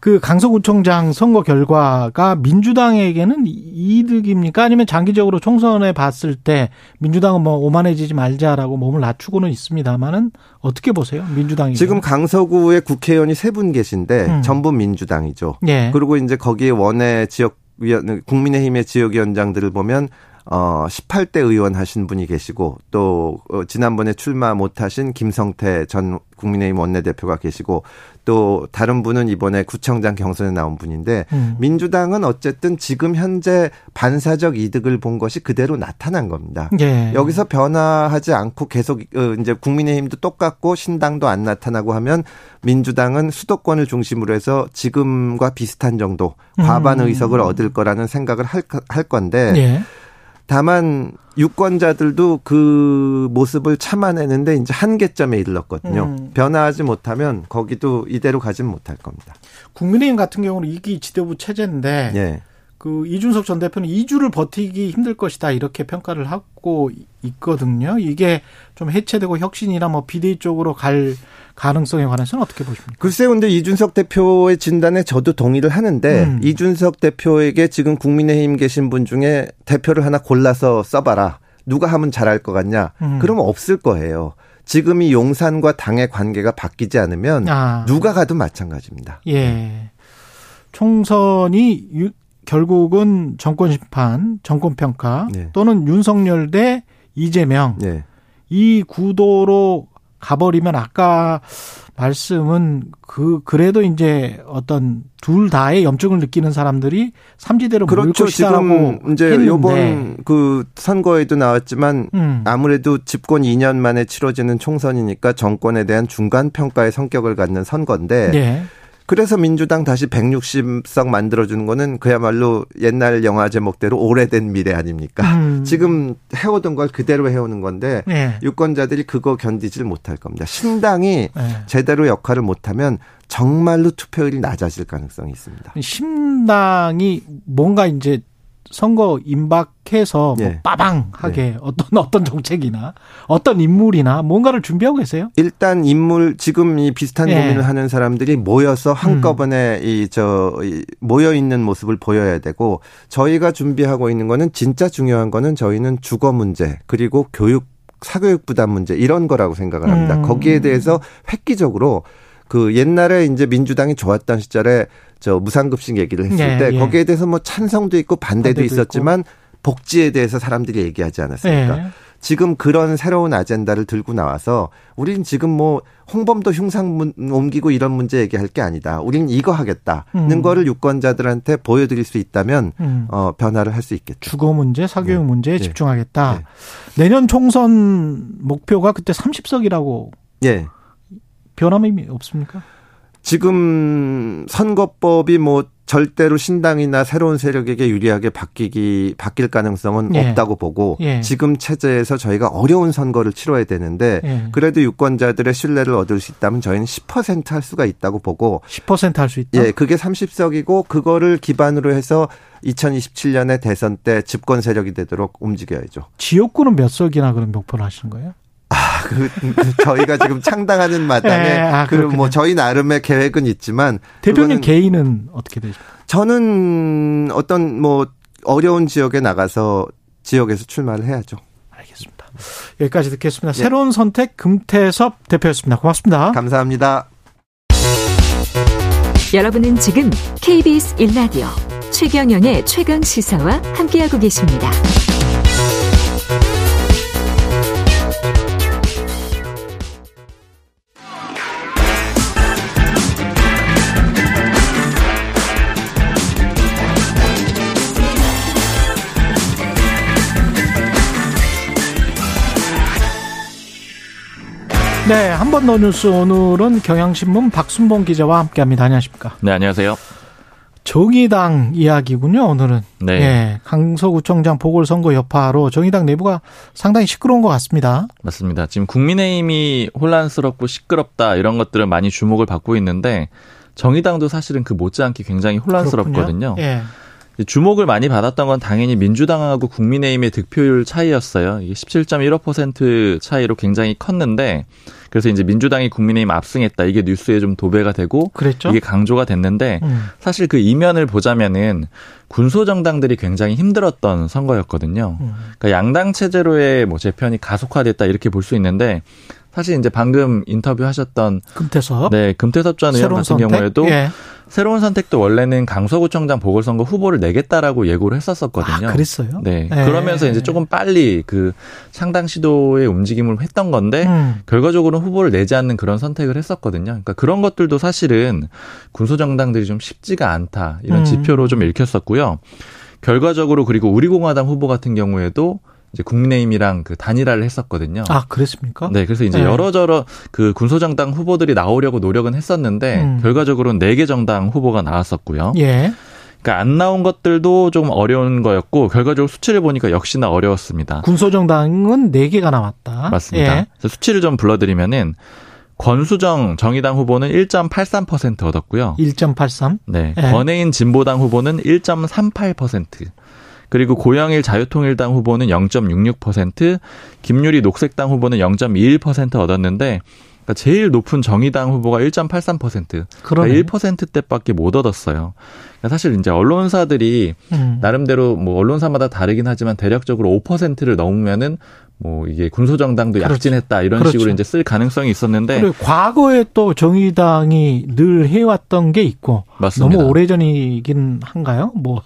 그 강서구청장 선거 결과가 민주당에게는 이득입니까? 아니면 장기적으로 총선에 봤을 때 민주당은 뭐 오만해지지 말자라고 몸을 낮추고는 있습니다만은 어떻게 보세요? 민주당이 지금 강서구에 국회의원이 세 분 계신데 음. 전부 민주당이죠. 예. 그리고 이제 거기에 원외 지역 위원 국민의힘의 지역위원장들을 보면 어 18대 의원 하신 분이 계시고 또 어, 지난번에 출마 못 하신 김성태 전 국민의힘 원내대표가 계시고 또 다른 분은 이번에 구청장 경선에 나온 분인데 음. 민주당은 어쨌든 지금 현재 반사적 이득을 본 것이 그대로 나타난 겁니다. 예. 여기서 변화하지 않고 계속 어, 이제 국민의힘도 똑같고 신당도 안 나타나고 하면 민주당은 수도권을 중심으로 해서 지금과 비슷한 정도 과반 음. 의석을 얻을 거라는 생각을 할, 할 건데 예. 다만 유권자들도 그 모습을 참아내는데 이제 한계점에 이르렀거든요. 음. 변화하지 못하면 거기도 이대로 가진 못할 겁니다. 국민의힘 같은 경우는 이기 지도부 체제인데 예. 그 이준석 전 대표는 2주를 버티기 힘들 것이다 이렇게 평가를 하고 있거든요. 이게 좀 해체되고 혁신이나 뭐 비대위 쪽으로 갈 가능성에 관해서는 어떻게 보십니까? 글쎄요, 근데 이준석 대표의 진단에 저도 동의를 하는데 음. 이준석 대표에게 지금 국민의힘 계신 분 중에 대표를 하나 골라서 써봐라. 누가 하면 잘할 것 같냐? 음. 그러면 없을 거예요. 지금 이 용산과 당의 관계가 바뀌지 않으면 아. 누가 가도 마찬가지입니다. 예. 총선이 유, 결국은 정권 심판, 정권 평가 네. 또는 윤석열 대 이재명 네. 이 구도로 가버리면 아까 말씀은 그 그래도 이제 어떤 둘 다의 염증을 느끼는 사람들이 삼지대로 그렇죠. 지금 이제 했는데. 요번 그 선거에도 나왔지만 음. 아무래도 집권 2년 만에 치러지는 총선이니까 정권에 대한 중간 평가의 성격을 갖는 선거인데 네. 그래서 민주당 다시 160석 만들어주는 거는 그야말로 옛날 영화 제목대로 오래된 미래 아닙니까? 음. 지금 해오던 걸 그대로 해오는 건데 네. 유권자들이 그거 견디질 못할 겁니다. 신당이 네. 제대로 역할을 못하면 정말로 투표율이 낮아질 가능성이 있습니다. 신당이 뭔가 이제 선거 임박해서 뭐 예. 빠방하게 네. 어떤 어떤 정책이나 어떤 인물이나 뭔가를 준비하고 계세요? 일단 인물 지금 이 비슷한 예. 고민을 하는 사람들이 모여서 한꺼번에 음. 이저 모여 있는 모습을 보여야 되고 저희가 준비하고 있는 거는 진짜 중요한 거는 저희는 주거 문제 그리고 교육 사교육 부담 문제 이런 거라고 생각을 합니다. 음. 거기에 대해서 획기적으로 그 옛날에 이제 민주당이 좋았던 시절에 저 무상급식 얘기를 했을 예, 때 예. 거기에 대해서 뭐 찬성도 있고 반대도, 반대도 있었지만 있고. 복지에 대해서 사람들이 얘기하지 않았습니까? 예. 지금 그런 새로운 아젠다를 들고 나와서 우린 지금 뭐 홍범도 흉상 옮기고 이런 문제 얘기할 게 아니다. 우린 이거 하겠다는 음. 거를 유권자들한테 보여드릴 수 있다면 음. 어, 변화를 할 수 있겠죠. 주거 문제, 사교육 네. 문제에 네. 집중하겠다. 네. 내년 총선 목표가 그때 30석이라고. 예. 변함이 없습니까? 지금 선거법이 뭐 절대로 신당이나 새로운 세력에게 유리하게 바뀌기 바뀔 가능성은 예. 없다고 보고 예. 지금 체제에서 저희가 어려운 선거를 치러야 되는데 예. 그래도 유권자들의 신뢰를 얻을 수 있다면 저희는 10%할 수가 있다고 보고 10%할 수 있다. 예, 그게 30석이고 그거를 기반으로 해서 2027년에 대선 때 집권 세력이 되도록 움직여야죠. 지역구는 몇 석이나 그런 목표를 하시는 거예요? 아, 그, 그 저희가 지금 창당하는 마당에 [laughs] 네, 아, 그뭐 저희 나름의 계획은 있지만 대표님 개인은 어떻게 되죠? 저는 어떤 뭐 어려운 지역에 나가서 지역에서 출마를 해야죠. 알겠습니다. 여기까지 듣겠습니다. 네. 새로운 선택 금태섭 대표였습니다. 고맙습니다. 감사합니다. 여러분은 지금 KBS 1라디오 최경영의 최강 시사와 함께하고 계십니다. 네, 한 번 더 뉴스 오늘은 경향신문 박순봉 기자와 함께합니다. 안녕하십니까? 네, 안녕하세요. 정의당 이야기군요, 오늘은. 네. 예, 강서구청장 보궐선거 여파로 정의당 내부가 상당히 시끄러운 것 같습니다. 맞습니다. 지금 국민의힘이 혼란스럽고 시끄럽다 이런 것들은 많이 주목을 받고 있는데 정의당도 사실은 그 못지않게 굉장히 혼란스럽거든요. 예. 주목을 많이 받았던 건 당연히 민주당하고 국민의힘의 득표율 차이였어요. 이게 17.15% 차이로 굉장히 컸는데 그래서 이제 민주당이 국민의힘 압승했다. 이게 뉴스에 좀 도배가 되고 그랬죠? 이게 강조가 됐는데 음. 사실 그 이면을 보자면은 군소 정당들이 굉장히 힘들었던 선거였거든요. 음. 그러니까 양당 체제로의 뭐 재편이 가속화됐다 이렇게 볼 수 있는데 사실 이제 방금 인터뷰 하셨던 금태섭 네 금태섭 전 의원 같은 선택? 경우에도 예. 새로운 선택도 원래는 강서구청장 보궐선거 후보를 내겠다라고 예고를 했었었거든요. 아, 그랬어요? 네. 네. 그러면서 이제 조금 빨리 그 창당 시도의 움직임을 했던 건데 음. 결과적으로는 후보를 내지 않는 그런 선택을 했었거든요. 그러니까 그런 것들도 사실은 군소정당들이 좀 쉽지가 않다 이런 음. 지표로 좀 읽혔었고요. 결과적으로 그리고 우리공화당 후보 같은 경우에도 이제 국민의힘이랑 그 단일화를 했었거든요. 아, 그랬습니까? 네, 그래서 이제 네. 여러저러 그 군소정당 후보들이 나오려고 노력은 했었는데 음. 결과적으로는 네 개 정당 후보가 나왔었고요. 예. 그러니까 안 나온 것들도 좀 어려운 거였고 결과적으로 수치를 보니까 역시나 어려웠습니다. 군소정당은 네 개가 나왔다. 맞습니다. 예. 수치를 좀 불러드리면은 권수정 정의당 후보는 1.83% 얻었고요. 1.83? 네. 예. 권혜인 진보당 후보는 1.38%. 그리고 고영일 자유통일당 후보는 0.66%, 김유리 녹색당 후보는 0.21% 얻었는데 그러니까 제일 높은 정의당 후보가 1.83%. 그러니까 1%대밖에 못 얻었어요. 그러니까 사실 이제 언론사들이 음. 나름대로 뭐 언론사마다 다르긴 하지만 대략적으로 5%를 넘으면은 뭐 이게 군소정당도 그렇죠. 약진했다 이런 그렇죠. 식으로 이제 쓸 가능성이 있었는데 그리고 과거에 또 정의당이 늘 해왔던 게 있고 맞습니다. 너무 오래 전이긴 한가요? 뭐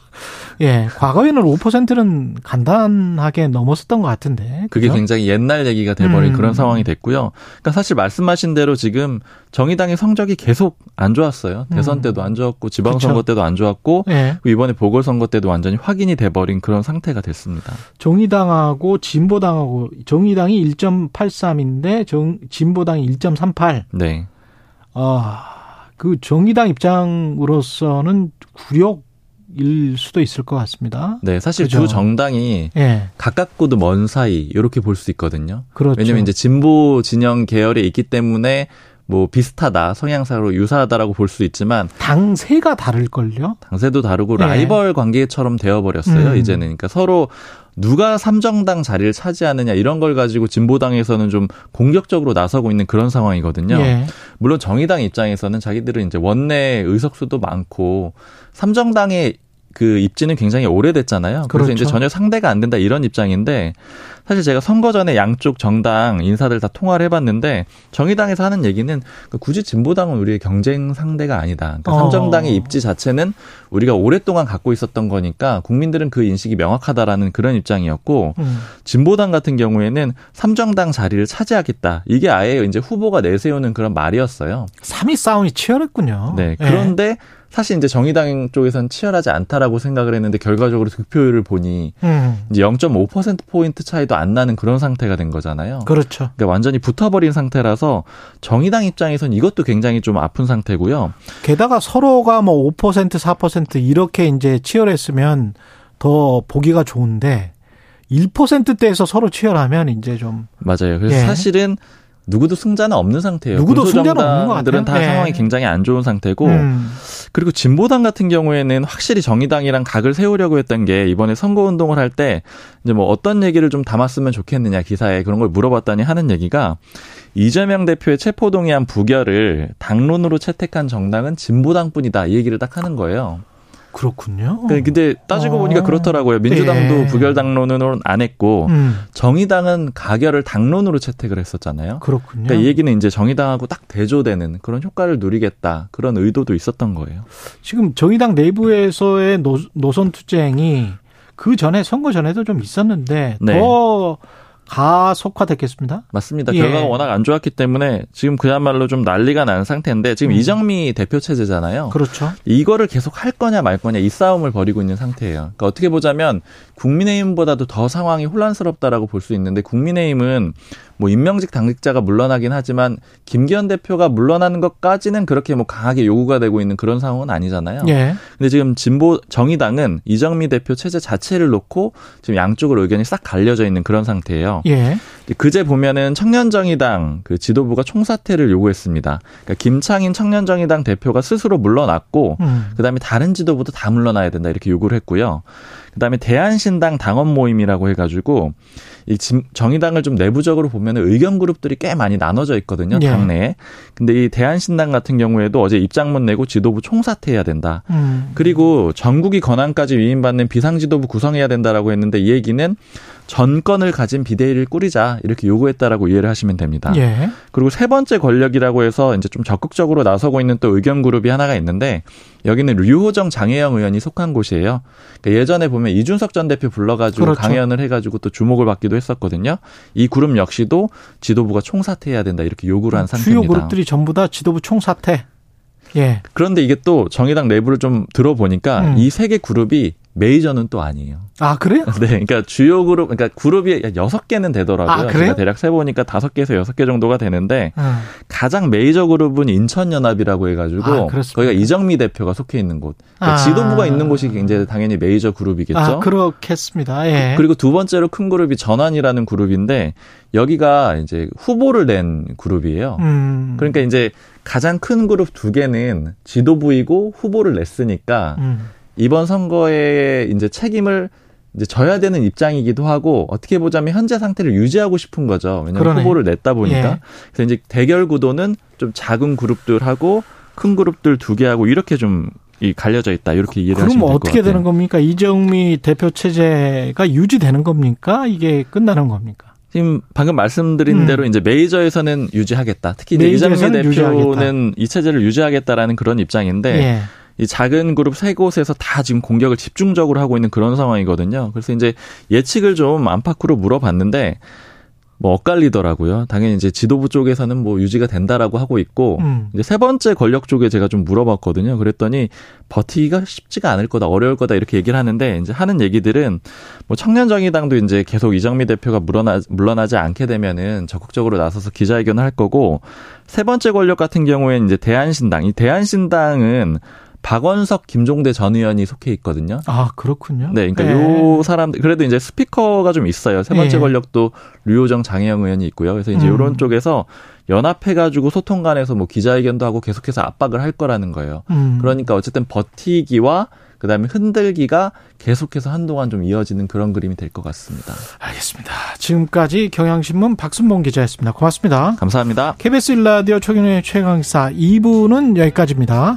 예, 과거에는 5%는 간단하게 넘었었던 것 같은데. 그게 굉장히 옛날 얘기가 돼버린 음. 그런 상황이 됐고요. 그러니까 사실 말씀하신 대로 지금 정의당의 성적이 계속 안 좋았어요. 대선 음. 때도 안 좋았고 지방선거 그렇죠. 때도 안 좋았고 예. 이번에 보궐선거 때도 완전히 확인이 돼버린 그런 상태가 됐습니다. 정의당하고 진보당하고 정의당이 1.83인데 정, 진보당이 1.38. 네. 아, 그 정의당 입장으로서는 굴욕 일 수도 있을 것 같습니다. 네, 사실 그죠? 두 정당이 네. 가깝고도 먼 사이 이렇게 볼 수 있거든요. 그렇죠. 왜냐면 이제 진보 진영 계열에 있기 때문에 뭐 비슷하다 성향상으로 유사하다라고 볼 수 있지만 당세가 다를 걸요. 당세도 다르고 네. 라이벌 관계처럼 되어 버렸어요. 음. 이제는 그러니까 서로 누가 삼정당 자리를 차지하느냐 이런 걸 가지고 진보당에서는 좀 공격적으로 나서고 있는 그런 상황이거든요. 예. 물론 정의당 입장에서는 자기들은 이제 원내 의석수도 많고 삼정당의 그 입지는 굉장히 오래됐잖아요. 그래서 그렇죠. 이제 전혀 상대가 안 된다 이런 입장인데 사실 제가 선거 전에 양쪽 정당 인사들 다 통화를 해봤는데 정의당에서 하는 얘기는 그 굳이 진보당은 우리의 경쟁 상대가 아니다. 그러니까 어. 삼정당의 입지 자체는 우리가 오랫동안 갖고 있었던 거니까 국민들은 그 인식이 명확하다라는 그런 입장이었고 음. 진보당 같은 경우에는 삼정당 자리를 차지하겠다. 이게 아예 이제 후보가 내세우는 그런 말이었어요. 3위 싸움이 치열했군요. 네. 그런데 네. 사실 이제 정의당 쪽에서는 치열하지 않다라고 생각을 했는데 결과적으로 득표율을 보니 음. 이제 0.5% 포인트 차이도 안 나는 그런 상태가 된 거잖아요. 그렇죠. 그러니까 완전히 붙어버린 상태라서 정의당 입장에선 이것도 굉장히 좀 아픈 상태고요. 게다가 서로가 뭐 5% 4% 이렇게 이제 치열했으면 더 보기가 좋은데 1%대에서 서로 치열하면 이제 좀 맞아요. 그래서 예. 사실은 누구도 승자는 없는 상태예요. 누구도 승자는 없는 것 같아요. 다 네. 상황이 굉장히 안 좋은 상태고 음. 그리고 진보당 같은 경우에는 확실히 정의당이랑 각을 세우려고 했던 게 이번에 선거 운동을 할 때 이제 뭐 어떤 얘기를 좀 담았으면 좋겠느냐 기사에 그런 걸 물어봤더니 하는 얘기가 이재명 대표의 체포동의안 부결을 당론으로 채택한 정당은 진보당뿐이다 이 얘기를 딱 하는 거예요. 그렇군요. 네, 근데 따지고 어. 보니까 그렇더라고요. 민주당도 예. 부결 당론으로는 안 했고 음. 정의당은 가결을 당론으로 채택을 했었잖아요. 그렇군요. 그러니까 이 얘기는 이제 정의당하고 딱 대조되는 그런 효과를 누리겠다 그런 의도도 있었던 거예요. 지금 정의당 내부에서의 노, 노선 투쟁이 그 전에 선거 전에도 좀 있었는데 네. 더 가속화됐겠습니다. 맞습니다. 예. 결과가 워낙 안 좋았기 때문에 지금 그야말로 좀 난리가 난 상태인데 지금 음. 이정미 대표 체제잖아요. 그렇죠. 이거를 계속 할 거냐 말 거냐 이 싸움을 벌이고 있는 상태예요. 그러니까 어떻게 보자면 국민의힘보다도 더 상황이 혼란스럽다라고 볼 수 있는데 국민의힘은 뭐 임명직 당직자가 물러나긴 하지만 김기현 대표가 물러나는 것까지는 그렇게 뭐 강하게 요구가 되고 있는 그런 상황은 아니잖아요. 예. 근데 지금 진보 정의당은 이정미 대표 체제 자체를 놓고 지금 양쪽으로 의견이 싹 갈려져 있는 그런 상태예요. 예. 그제 보면은 청년정의당 그 지도부가 총사퇴를 요구했습니다. 그러니까 김창인 청년정의당 대표가 스스로 물러났고 음. 그다음에 다른 지도부도 다 물러나야 된다 이렇게 요구를 했고요. 그다음에 대한신당 당원 모임이라고 해가지고 이 정의당을 좀 내부적으로 보면 의견 그룹들이 꽤 많이 나눠져 있거든요 예. 당내에. 근데 이 대한신당 같은 경우에도 어제 입장문 내고 지도부 총사퇴해야 된다. 음. 그리고 전국이 권한까지 위임받는 비상지도부 구성해야 된다라고 했는데 이 얘기는 전권을 가진 비대위를 꾸리자 이렇게 요구했다라고 이해를 하시면 됩니다. 예. 그리고 세 번째 권력이라고 해서 이제 좀 적극적으로 나서고 있는 또 의견 그룹이 하나가 있는데 여기는 류호정 장혜영 의원이 속한 곳이에요. 그러니까 예전에 보면 이준석 전 대표 불러가지고 그렇죠. 강연을 해가지고 또 주목을 받기도 했었거든요. 이 그룹 역시도 지도부가 총사퇴해야 된다 이렇게 요구를 한 상태입니다. 주요 그룹들이 전부 다 지도부 총사퇴. 예. 그런데 이게 또 정의당 내부를 좀 들어보니까 음. 이세 개 그룹이 메이저는 또 아니에요. 아, 그래요? 네. 그러니까 주요 그룹, 그러니까 그룹이 여섯 개는 되더라고요. 아, 그래요? 제가 대략 세보니까 다섯 개에서 여섯 개 정도가 되는데, 음. 가장 메이저 그룹은 인천연합이라고 해가지고, 아, 거기가 이정미 대표가 속해 있는 곳. 그러니까 아. 지도부가 있는 곳이 이제 당연히 메이저 그룹이겠죠. 아, 그렇겠습니다. 예. 그리고 두 번째로 큰 그룹이 전환이라는 그룹인데, 여기가 이제 후보를 낸 그룹이에요. 음. 그러니까 이제 가장 큰 그룹 두 개는 지도부이고 후보를 냈으니까, 음. 이번 선거에 이제 책임을 이제 져야 되는 입장이기도 하고 어떻게 보자면 현재 상태를 유지하고 싶은 거죠. 왜냐하면 그러네. 후보를 냈다 보니까. 예. 그래서 이제 대결 구도는 좀 작은 그룹들하고 큰 그룹들 두 개하고 이렇게 좀 이 갈려져 있다 이렇게 이해를 하시면 그럼 어떻게 되는 겁니까? 이정미 대표 체제가 유지되는 겁니까? 이게 끝나는 겁니까? 지금 방금 말씀드린 음. 대로 이제 메이저에서는 유지하겠다. 특히 이제 이정미 대표는 유지하겠다. 이 체제를 유지하겠다라는 그런 입장인데 예. 이 작은 그룹 세 곳에서 다 지금 공격을 집중적으로 하고 있는 그런 상황이거든요. 그래서 이제 예측을 좀 안팎으로 물어봤는데 뭐 엇갈리더라고요. 당연히 이제 지도부 쪽에서는 뭐 유지가 된다라고 하고 있고 음. 이제 세 번째 권력 쪽에 제가 좀 물어봤거든요. 그랬더니 버티기가 쉽지가 않을 거다, 어려울 거다 이렇게 얘기를 하는데 이제 하는 얘기들은 뭐 청년 정의당도 이제 계속 이정미 대표가 물러나 물러나지 않게 되면은 적극적으로 나서서 기자회견을 할 거고 세 번째 권력 같은 경우에는 이제 대한신당, 이 대한신당은 박원석, 김종대 전 의원이 속해 있거든요. 아 그렇군요. 네, 그러니까 네. 요 사람들 그래도 이제 스피커가 좀 있어요. 세 번째 네. 권력도 류호정, 장혜영 의원이 있고요. 그래서 이제 음. 이런 쪽에서 연합해가지고 소통관에서 뭐 기자회견도 하고 계속해서 압박을 할 거라는 거예요. 음. 그러니까 어쨌든 버티기와 그다음에 흔들기가 계속해서 한동안 좀 이어지는 그런 그림이 될 것 같습니다. 알겠습니다. 지금까지 경향신문 박순봉 기자였습니다. 고맙습니다. 감사합니다. KBS 일라디오 최경영의 최강사 2부는 여기까지입니다.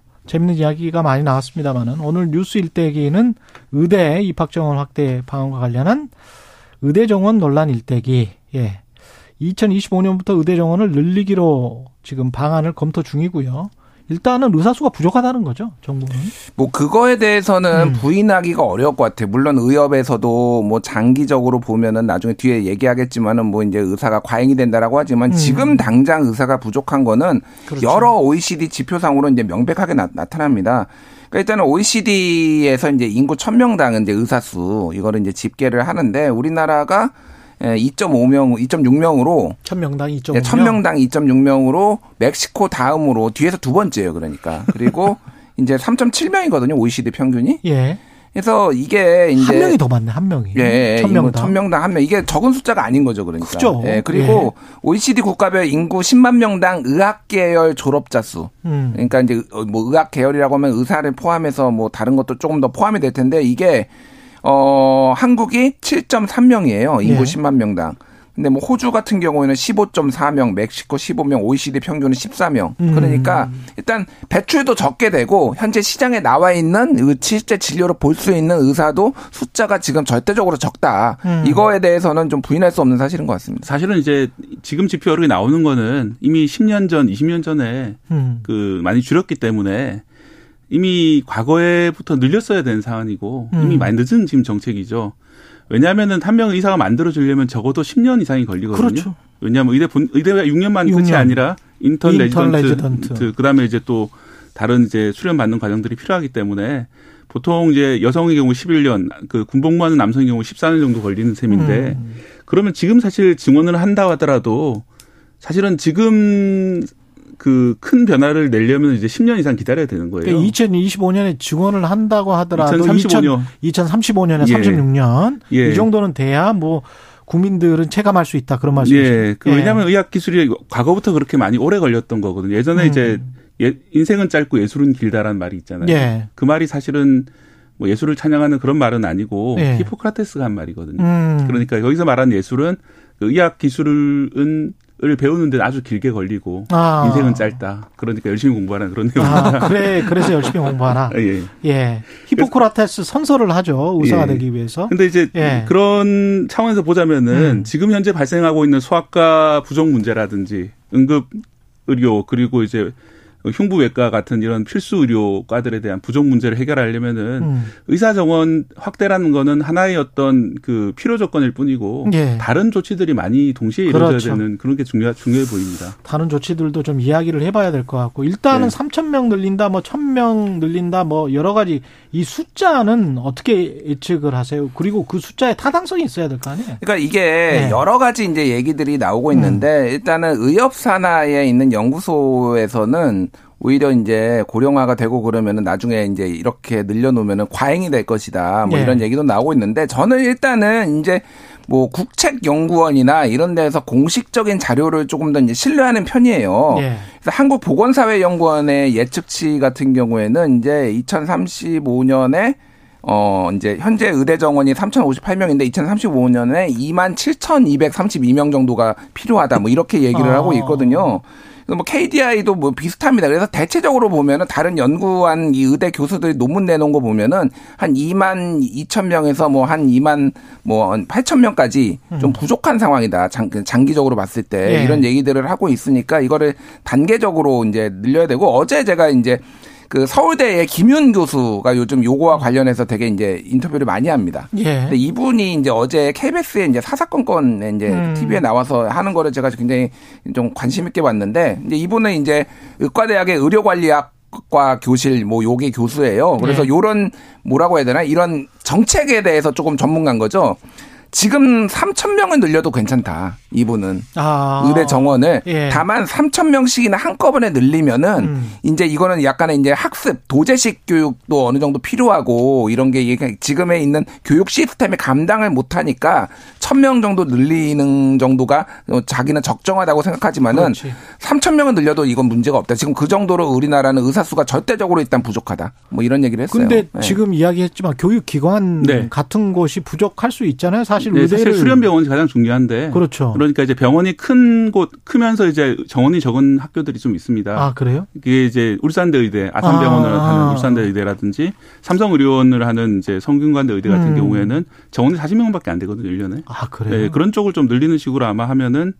재밌는 이야기가 많이 나왔습니다만은 오늘 뉴스 일대기는 의대 입학 정원 확대 방안과 관련한 의대 정원 논란 일대기. 예. 2025년부터 의대 정원을 늘리기로 지금 방안을 검토 중이고요. 일단은 의사수가 부족하다는 거죠, 정부는. 뭐 그거에 대해서는 음. 부인하기가 어려울 것 같아요. 물론 의협에서도 뭐 장기적으로 보면은 나중에 뒤에 얘기하겠지만은 뭐 이제 의사가 과잉이 된다라고 하지만 음. 지금 당장 의사가 부족한 거는 그렇죠. 여러 OECD 지표상으로 이제 명백하게 나, 타납니다 그러니까 일단은 OECD에서 이제 인구 1000명당 이제 의사수 이거를 이제 집계를 하는데 우리나라가 2.5명, 2.6명으로 1000명당 2.5명. 1000명당 2.6명으로 멕시코 다음으로 뒤에서 두 번째예요. 그러니까. 그리고 [laughs] 이제 3.7명이거든요. OECD 평균이. 예. 그래서 이게 이제 한 명이 더 많네 한 명이 예, 예 천 명당 천 명당 한 명 이게 적은 숫자가 아닌 거죠 그러니까 그죠. 예 그리고 예. OECD 국가별 인구 10만 명당 의학 계열 졸업자 수 음. 그러니까 이제 뭐 의학 계열이라고 하면 의사를 포함해서 뭐 다른 것도 조금 더 포함이 될 텐데 이게 어, 한국이 7.3명이에요. 인구 예. 10만 명당. 근데 뭐 호주 같은 경우에는 15.4명, 멕시코 15명, OECD 평균은 14명. 음. 그러니까 일단 배출도 적게 되고 현재 시장에 나와 있는 실제 진료를 볼 수 있는 의사도 숫자가 지금 절대적으로 적다. 음. 이거에 대해서는 좀 부인할 수 없는 사실인 것 같습니다. 사실은 이제 지금 지표로 나오는 거는 이미 10년 전, 20년 전에 음. 그 많이 줄였기 때문에 이미 과거에부터 늘렸어야 되는 상황이고 이미 음. 많이 늦은 지금 정책이죠. 왜냐하면은 한 명 의사가 만들어지려면 적어도 10년 이상이 걸리거든요. 그렇죠. 왜냐하면 의대 본 의대가 6년만 6년. 끝이 아니라 인턴, 인턴 레지던트, 레지던트. 그다음에 이제 또 다른 이제 수련 받는 과정들이 필요하기 때문에 보통 이제 여성의 경우 11년, 그 군복무하는 남성의 경우 14년 정도 걸리는 셈인데 음. 그러면 지금 사실 증원을 한다 하더라도 사실은 지금 그 큰 변화를 내려면 이제 10년 이상 기다려야 되는 거예요. 그러니까 2025년에 증원을 한다고 하더라도 2035년, 2035년에 예. 36년 예. 이 정도는 돼야 뭐 국민들은 체감할 수 있다 그런 말씀이시죠. 예. 그 예. 왜냐하면 의학 기술이 과거부터 그렇게 많이 오래 걸렸던 거거든요. 예전에 음. 이제 예, 인생은 짧고 예술은 길다라는 말이 있잖아요. 예. 그 말이 사실은 뭐 예술을 찬양하는 그런 말은 아니고 예. 히포크라테스가 한 말이거든요. 음. 그러니까 여기서 말하는 예술은 그 의학 기술은 을 배우는데 아주 길게 걸리고 아. 인생은 짧다. 그러니까 열심히 공부하라 그런 내용입니다. 아, 그래 그래서 열심히 공부하라. [laughs] 예. 예. 히포크라테스 선서를 하죠 의사가 예. 되기 위해서. 근데 이제 예. 그런 차원에서 보자면은 음. 지금 현재 발생하고 있는 소아과 부족 문제라든지 응급 의료 그리고 이제 흉부외과 같은 이런 필수 의료과들에 대한 부족 문제를 해결하려면은 음. 의사 정원 확대라는 거는 하나의 어떤 그 필요 조건일 뿐이고 예. 다른 조치들이 많이 동시에 이루어져야 그렇죠. 되는 그런 게 중요 중요해 보입니다. 다른 조치들도 좀 이야기를 해봐야 될 것 같고 일단은 네. 3천 명 늘린다, 뭐 1,000명 늘린다, 뭐 여러 가지 이 숫자는 어떻게 예측을 하세요? 그리고 그 숫자에 타당성이 있어야 될 거 아니에요? 그러니까 이게 네. 여러 가지 이제 얘기들이 나오고 있는데 음. 일단은 의협 산하에 있는 연구소에서는 오히려 이제 고령화가 되고 그러면은 나중에 이제 이렇게 늘려놓으면은 과잉이 될 것이다. 뭐 네. 이런 얘기도 나오고 있는데 저는 일단은 이제 뭐 국책연구원이나 이런 데서 공식적인 자료를 조금 더 이제 신뢰하는 편이에요. 네. 그래서 한국보건사회연구원의 예측치 같은 경우에는 이제 2035년에 어, 이제 현재 의대 정원이 3,058명인데 2035년에 27,232명 정도가 필요하다. 뭐 이렇게 얘기를 아. 하고 있거든요. 뭐 KDI도 뭐 비슷합니다. 그래서 대체적으로 보면은 다른 연구한 이 의대 교수들이 논문 내놓은 거 보면은 한 2만 2천 명에서 뭐 한 2만 뭐 8천 명까지 좀 음. 부족한 상황이다. 장, 장기적으로 봤을 때 예. 이런 얘기들을 하고 있으니까 이거를 단계적으로 이제 늘려야 되고 어제 제가 이제 그 서울대의 김윤 교수가 요즘 요거와 관련해서 되게 이제 인터뷰를 많이 합니다. 예. 근데 이분이 이제 어제 KBS에 이제 사사건 건에 이제 음. TV에 나와서 하는 거를 제가 굉장히 좀 관심 있게 봤는데 이제 이분은 이제 의과대학의 의료관리학 과 교실 뭐 요게 교수예요. 그래서 네. 요런 뭐라고 해야 되나 이런 정책에 대해서 조금 전문가인 거죠. 지금 3천 명을 늘려도 괜찮다. 이분은 아. 의대 정원을 예. 다만 3천 명씩이나 한꺼번에 늘리면은 음. 이제 이거는 약간의 이제 학습 도제식 교육도 어느 정도 필요하고 이런 게 지금에 있는 교육 시스템에 감당을 못 하니까 1000명 정도 늘리는 정도가 자기는 적정하다고 생각하지만은 그렇지. 3천 명을 늘려도 이건 문제가 없다. 지금 그 정도로 우리나라는 의사 수가 절대적으로 일단 부족하다. 뭐 이런 얘기를 했어요. 근데 네. 지금 이야기했지만 교육 기관 네. 같은 곳이 부족할 수 있잖아요. 사실 사실 네, 사실 수련병원이 가장 중요한데. 그렇죠. 그러니까 이제 병원이 큰 곳 크면서 이제 정원이 적은 학교들이 좀 있습니다. 아 그래요? 이게 이제 울산대 의대, 아산병원을 아. 하는 울산대 의대라든지 삼성의료원을 하는 이제 성균관대 의대 같은 음. 경우에는 정원이 40명 밖에 안 되거든요, 1년에. 아 그래요? 네, 그런 쪽을 좀 늘리는 식으로 아마 하면은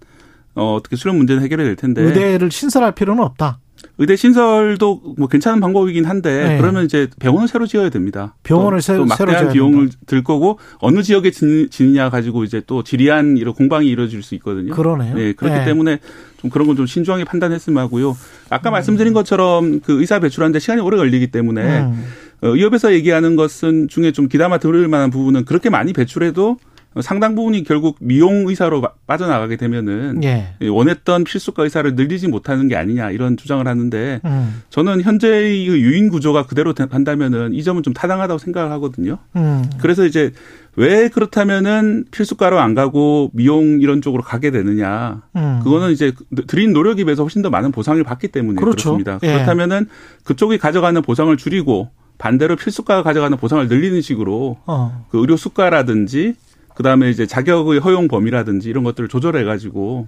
어, 어떻게 수련 문제는 해결이 될 텐데. 의대를 신설할 필요는 없다. 의대 신설도 뭐 괜찮은 방법이긴 한데 네. 그러면 이제 병원을 새로 지어야 됩니다. 병원을 또, 새, 또 막대한 비용을 된다. 들 거고 어느 지역에 지느냐 가지고 이제 또 지리한 이런 공방이 이루어질 수 있거든요. 그러네요. 네, 그렇기 네. 때문에 좀 그런 건 좀 신중하게 판단했으면 하고요. 아까 음. 말씀드린 것처럼 그 의사 배출하는데 시간이 오래 걸리기 때문에 음. 어, 의협에서 얘기하는 것은 중에 좀 기담아 들을 만한 부분은 그렇게 많이 배출해도 상당 부분이 결국 미용 의사로 빠져나가게 되면은 예. 원했던 필수과 의사를 늘리지 못하는 게 아니냐 이런 주장을 하는데 음. 저는 현재의 유인 구조가 그대로 한다면은 이 점은 좀 타당하다고 생각을 하거든요. 음. 그래서 이제 왜 그렇다면은 필수과로 안 가고 미용 이런 쪽으로 가게 되느냐. 음. 그거는 이제 드린 노력에 비해서 훨씬 더 많은 보상을 받기 때문에 그렇죠. 그렇습니다. 예. 그렇다면은 그쪽이 가져가는 보상을 줄이고 반대로 필수가 가져가는 보상을 늘리는 식으로 어. 그 의료 수가라든지 그다음에 이제 자격의 허용 범위라든지 이런 것들을 조절해 가지고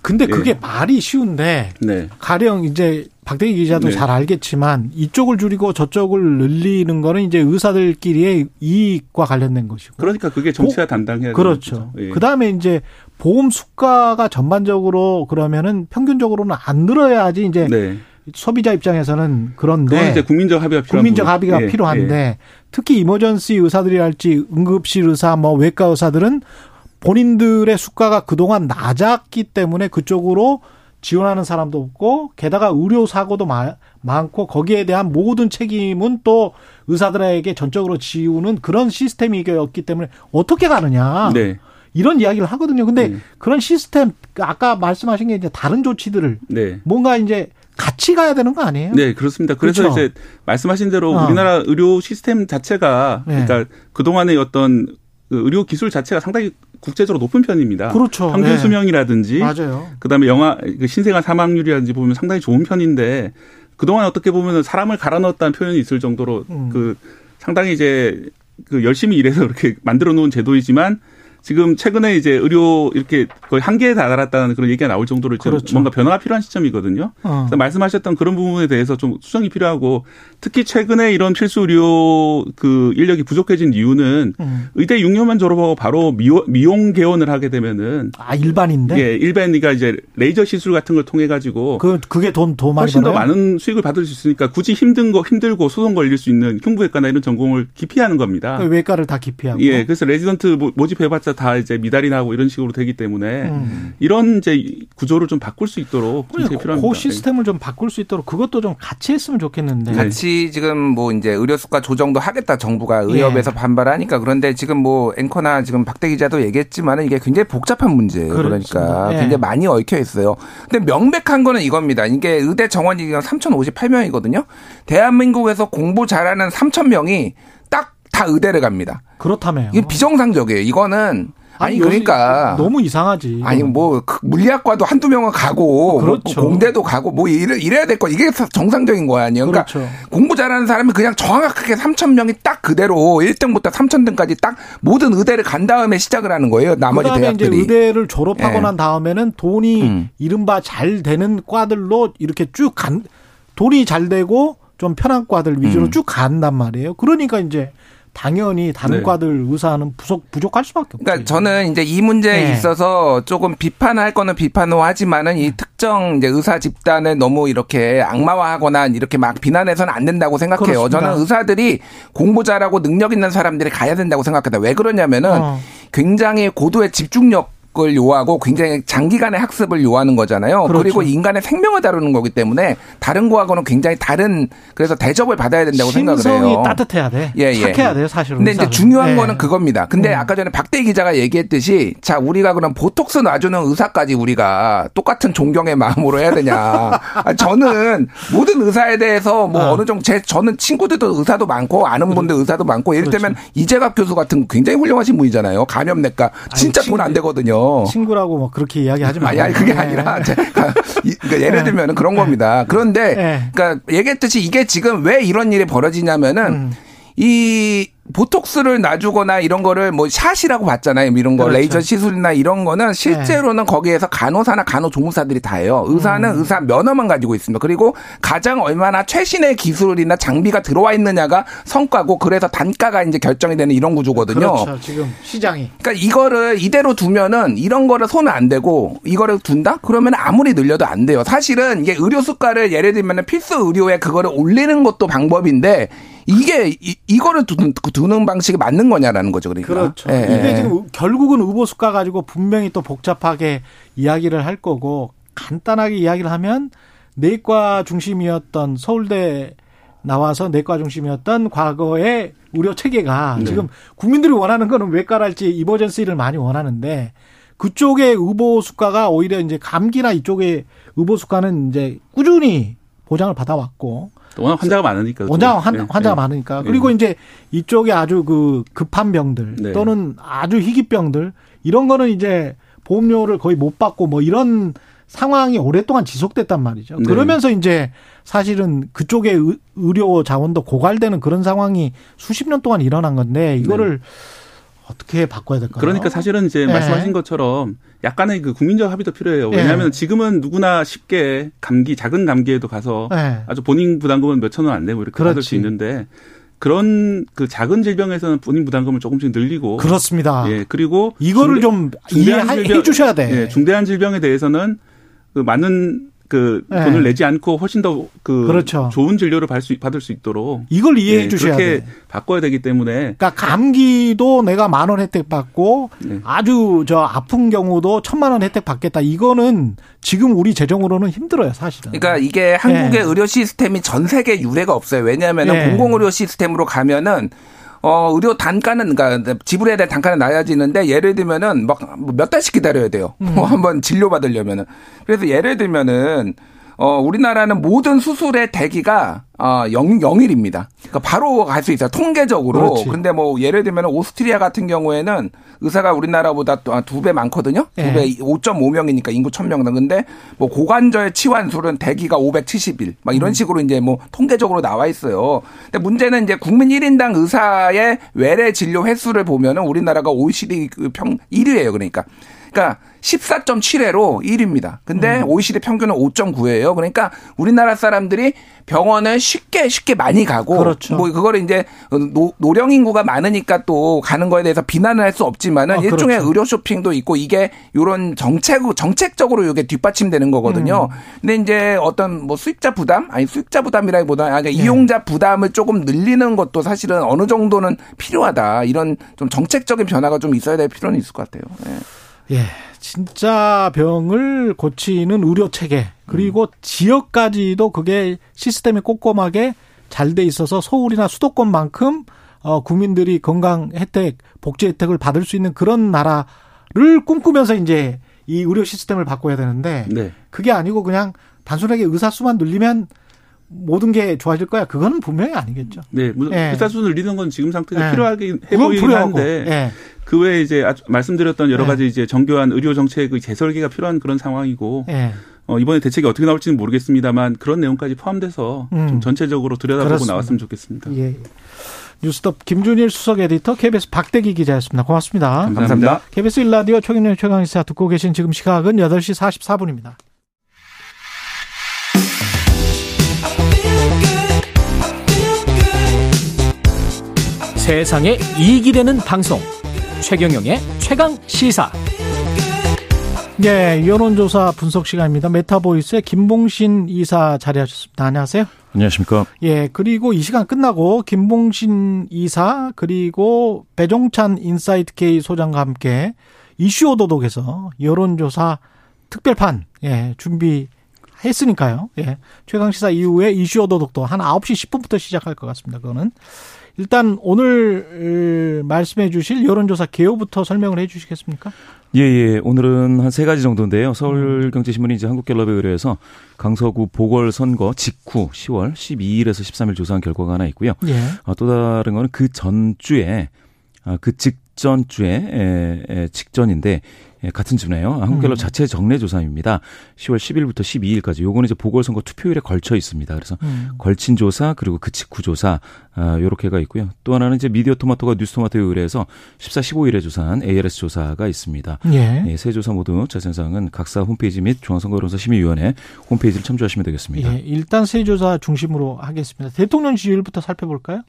근데 그게 예. 말이 쉬운데 네. 가령 이제 박대기 기자도 네. 잘 알겠지만 이쪽을 줄이고 저쪽을 늘리는 거는 이제 의사들끼리의 이익과 관련된 것이고 그러니까 그게 정치가 담당해야 그렇죠. 예. 그다음에 이제 보험 수가가 전반적으로 그러면은 평균적으로는 안 늘어야지 이제 네. 소비자 입장에서는 그런데 이제 국민적 합의가 필요한 국민적 합의가 예. 필요한데 예. 특히 이머전시 의사들이랄지 응급실 의사 뭐 외과 의사들은 본인들의 수가가 그동안 낮았기 때문에 그쪽으로 지원하는 사람도 없고 게다가 의료 사고도 많고 거기에 대한 모든 책임은 또 의사들에게 전적으로 지우는 그런 시스템이었기 때문에 어떻게 가느냐. 네. 이런 이야기를 하거든요. 근데 네. 그런 시스템 아까 말씀하신 게 이제 다른 조치들을 네. 뭔가 이제 같이 가야 되는 거 아니에요? 네, 그렇습니다. 그래서 그렇죠? 이제 말씀하신 대로 어. 우리나라 의료 시스템 자체가 네. 그러니까 그동안의 어떤 그 의료 기술 자체가 상당히 국제적으로 높은 편입니다. 그렇죠. 평균 네. 수명이라든지 맞아요. 그다음에 영아 그 신생아 사망률이라든지 보면 상당히 좋은 편인데 그동안 어떻게 보면 사람을 갈아 넣었다는 표현이 있을 정도로 음. 그 상당히 이제 그 열심히 일해서 이렇게 만들어 놓은 제도이지만 지금 최근에 이제 의료 이렇게 거의 한계에 달았다는 그런 얘기가 나올 정도로 그렇죠. 뭔가 변화가 필요한 시점이거든요. 어. 말씀하셨던 그런 부분에 대해서 좀 수정이 필요하고 특히 최근에 이런 필수 의료 그 인력이 부족해진 이유는 음. 의대 6년만 졸업하고 바로 미용, 미용 개원을 하게 되면은 아 일반인데 예 일반이가 이제 레이저 시술 같은 걸 통해 가지고 그 그게 돈 더 많이 훨씬 더 많은 수익을 받을 수 있으니까 굳이 힘든 거 힘들고 소송 걸릴 수 있는 흉부외과나 이런 전공을 기피하는 겁니다. 그 외과를 다 기피하고 예 그래서 레지던트 모집해봤자 해서 다 이제 미달이 나고 이런 식으로 되기 때문에 음. 이런 이제 구조를 좀 바꿀 수 있도록 정책이 필요합니다. 그 시스템을 좀 바꿀 수 있도록 그것도 좀 같이 했으면 좋겠는데. 같이 지금 뭐 이제 의료 수가 조정도 하겠다 정부가 의협에서 예. 반발하니까 그런데 지금 뭐 앵커나 지금 박대기 기자도 얘기했지만은 이게 굉장히 복잡한 문제예요. 그렇습니다. 그러니까 예. 굉장히 많이 얽혀 있어요. 근데 명백한 거는 이겁니다. 이게 의대 정원이 3,058명이거든요. 대한민국에서 공부 잘하는 3,000명이 다 의대를 갑니다. 그렇다며요. 이게 비정상적이에요. 이거는 아니, 그러니까 너무 이상하지. 아니 뭐그 물리학과도 한두 명은 가고 뭐 그렇죠. 뭐 공대도 가고 뭐 이래, 이래야 될 거 이게 정상적인 거야 아니에요. 그러니까 그렇죠. 공부 잘하는 사람이 그냥 정확하게 3천 명이 딱 그대로 1등부터 3천 등까지 딱 모든 의대를 간 다음에 시작을 하는 거예요. 나머지 대학들이. 이제 의대를 졸업하고 네. 난 다음에는 돈이 음. 이른바 잘 되는 과들로 이렇게 쭉 간 돈이 잘 되고 좀 편한 과들 위주로 음. 쭉 간단 말이에요. 그러니까 이제 당연히 다른 네. 과들 의사는 부족 부족할 수밖에 없죠. 그러니까 저는 이제 이 문제에 네. 있어서 조금 비판할 거는 비판을 하지만은 이 특정 이제 의사 집단을 너무 이렇게 악마화하거나 이렇게 막 비난해서는 안 된다고 생각해요. 그렇습니다. 저는 의사들이 공부 잘하고 능력 있는 사람들이 가야 된다고 생각합니다. 왜 그러냐면은 어. 굉장히 고도의 집중력 을 요하고 굉장히 장기간의 학습을 요하는 거잖아요. 그렇죠. 그리고 인간의 생명을 다루는 거기 때문에 다른 거하고는 굉장히 다른 그래서 대접을 받아야 된다고 생각을 해요. 따뜻해야 돼. 예, 예. 착해야 돼요, 사실은. 근데 이제 중요한 예. 거는 그겁니다. 근데 음. 아까 전에 박대희 기자가 얘기했듯이 자, 우리가 그럼 보톡스 놔주는 의사까지 우리가 똑같은 존경의 마음으로 해야 되냐. [laughs] 아, 저는 모든 의사에 대해서 뭐 어. 느 정도 제 저는 친구들도 의사도 많고 아는 분들 의사도 많고 예를 들면 그렇죠. 이재갑 교수 같은 굉장히 훌륭하신 분이잖아요. 감염내과 진짜 돈 안 되거든요. 친구라고 뭐 그렇게 이야기하지 마요. 아니, 아니 그게 아니라 네. 그러니까 예를 네. 들면 그런 겁니다. 그런데 네. 그러니까 얘기했듯이 이게 지금 왜 이런 일이 벌어지냐면은 음. 이 보톡스를 놔주거나 이런 거를 뭐 샷이라고 봤잖아요. 이런 거 그렇죠. 레이저 시술이나 이런 거는 실제로는 네. 거기에서 간호사나 간호조무사들이 다 해요. 의사는 음. 의사 면허만 가지고 있습니다. 그리고 가장 얼마나 최신의 기술이나 장비가 들어와 있느냐가 성과고 그래서 단가가 이제 결정이 되는 이런 구조거든요. 그렇죠. 지금 시장이. 그러니까 이거를 이대로 두면은 이런 거를 손을 안 대고 이거를 둔다? 그러면 아무리 늘려도 안 돼요. 사실은 이게 의료 수가를 예를 들면 필수 의료에 그거를 올리는 것도 방법인데 이게 이, 이거를 두는, 두는 방식이 맞는 거냐라는 거죠. 그러니까. 그렇죠. 예, 이게 예. 지금 결국은 의보 수가 가지고 분명히 또 복잡하게 이야기를 할 거고 간단하게 이야기를 하면 내과 중심이었던 서울대 나와서 내과 중심이었던 과거의 의료 체계가 네. 지금 국민들이 원하는 거는 외과랄지 이버전시를 많이 원하는데 그쪽의 의보 수가가 오히려 이제 감기나 이쪽의 의보 수가는 이제 꾸준히 보장을 받아왔고 워낙 환자가 많으니까. 워낙 환, 네. 환자가 네. 많으니까. 그리고 네. 이제 이쪽에 아주 그 급한 병들 네. 또는 아주 희귀병들 이런 거는 이제 보험료를 거의 못 받고 뭐 이런 상황이 오랫동안 지속됐단 말이죠. 네. 그러면서 이제 사실은 그쪽에 의료 자원도 고갈되는 그런 상황이 수십 년 동안 일어난 건데 이거를 네. 어떻게 바꿔야 될까요? 그러니까 사실은 이제 네. 말씀하신 것처럼 약간의 그 국민적 합의도 필요해요. 왜냐하면 네. 지금은 누구나 쉽게 감기 작은 감기에도 가서 네. 아주 본인 부담금은 몇천 원 안 내고 이렇게 그렇지. 받을 수 있는데 그런 그 작은 질병에서는 본인 부담금을 조금씩 늘리고 그렇습니다. 예 그리고 이거를 중대, 좀 이해해 주셔야 돼. 예, 중대한 질병에 대해서는 그 많은 그 네. 돈을 내지 않고 훨씬 더그 그렇죠. 좋은 진료를 받을 수, 받을 수 있도록 이걸 이해해 네, 주셔야 그렇게 돼. 바꿔야 되기 때문에 그러니까 감기도 내가 만 원 혜택 받고 네. 아주 저 아픈 경우도 천만 원 혜택 받겠다. 이거는 지금 우리 재정으로는 힘들어요, 사실은. 그러니까 이게 한국의 네. 의료 시스템이 전 세계 유례가 없어요. 왜냐하면 네. 공공 의료 시스템으로 가면은 어, 의료 단가는, 그러니까 지불해야 될 단가는 낮아지는데 예를 들면은 막 몇 달씩 기다려야 돼요. 음. 뭐 한번 진료받으려면은. 그래서 예를 들면은 어, 우리나라는 모든 수술의 대기가 어, 0, 0일입니다. 그러니까 바로 갈 수 있어요. 통계적으로. 그렇지. 근데 뭐 예를 들면 오스트리아 같은 경우에는 의사가 우리나라보다 두 배 많거든요. 두배 5.5명이니까 인구 1000명당. 근데 뭐 고관절 치환술은 대기가 570일. 막 이런 음. 식으로 이제 뭐 통계적으로 나와 있어요. 근데 문제는 이제 국민 1인당 의사의 외래 진료 횟수를 보면은 우리나라가 OECD 그평 1위예요. 그러니까. 그러니까 14.7회로 1위입니다. 근데 음. OECD 평균은 5.9예요. 그러니까 우리나라 사람들이 병원을 쉽게 쉽게 많이 가고 그렇죠. 뭐 그거를 이제 노, 노령 인구가 많으니까 또 가는 거에 대해서 비난을 할 수 없지만은 아, 일종의 그렇죠. 의료 쇼핑도 있고 이게 요런 정책 정책적으로 이게 뒷받침되는 거거든요. 음. 근데 이제 어떤 뭐 수입자 부담 아니 수입자 부담이라기보다 아니 네. 이용자 부담을 조금 늘리는 것도 사실은 어느 정도는 필요하다. 이런 좀 정책적인 변화가 좀 있어야 될 필요는 있을 것 같아요. 네. 예. 진짜 병을 고치는 의료 체계 그리고 음. 지역까지도 그게 시스템이 꼼꼼하게 잘 돼 있어서 서울이나 수도권만큼 어 국민들이 건강 혜택, 복지 혜택을 받을 수 있는 그런 나라를 꿈꾸면서 이제 이 의료 시스템을 바꿔야 되는데 네. 그게 아니고 그냥 단순하게 의사 수만 늘리면 모든 게 좋아질 거야. 그거는 분명히 아니겠죠. 네, 물론 예. 의사 수 늘리는 건 지금 상태에서 예. 필요하긴 해 보이긴 한데 예. 그 외에 이제 말씀드렸던 여러 네. 가지 이제 정교한 의료 정책의 재설계가 필요한 그런 상황이고 네. 어, 이번에 대책이 어떻게 나올지는 모르겠습니다만 그런 내용까지 포함돼서 음. 좀 전체적으로 들여다보고 그렇습니다. 나왔으면 좋겠습니다. 예. 뉴스톱 김준일 수석 에디터 KBS 박대기 기자였습니다. 고맙습니다. 감사합니다. KBS 일라디오 최경련 최강시사 듣고 계신 지금 시각은 8시 44분입니다. 세상에 이익이 되는 방송 최경영의 최강 시사. 네, 여론조사 분석 시간입니다. 메타보이스의 김봉신 이사 자리하셨습니다. 안녕하세요. 안녕하십니까. 예, 그리고 이 시간 끝나고 김봉신 이사 그리고 배종찬 인사이트 K 소장과 함께 이슈 오도독에서 여론조사 특별판 예, 준비 했으니까요. 예. 최강 시사 이후에 이슈 오도독도 한 9시 10분부터 시작할 것 같습니다. 그거는. 일단 오늘 말씀해 주실 여론조사 개요부터 설명을 해 주시겠습니까? 예, 예. 오늘은 한 세 가지 정도인데요. 서울경제신문이 이제 한국갤럽에 의뢰해서 강서구 보궐선거 직후 10월 12일에서 13일 조사한 결과가 하나 있고요. 예. 아, 또 다른 거는 그 전주에 아, 그 직 전 주에 에, 에, 직전인데 예, 같은 주네요. 한국갤럽 음. 자체 정례 조사입니다. 10월 10일부터 12일까지. 요거는 이제 보궐선거 투표일에 걸쳐 있습니다. 그래서 음. 걸친 조사 그리고 그 직후 조사 아, 요렇게가 있고요. 또 하나는 이제 미디어 토마토가 뉴스 토마토에 의뢰해서 14, 15일에 조사한 ARS 조사가 있습니다. 예. 예, 세 조사 모두 자세한 사항은 각사 홈페이지 및 중앙선거여론조사 심의위원회 홈페이지를 참조하시면 되겠습니다. 예, 일단 세 조사 중심으로 하겠습니다. 대통령 지지율부터 살펴볼까요?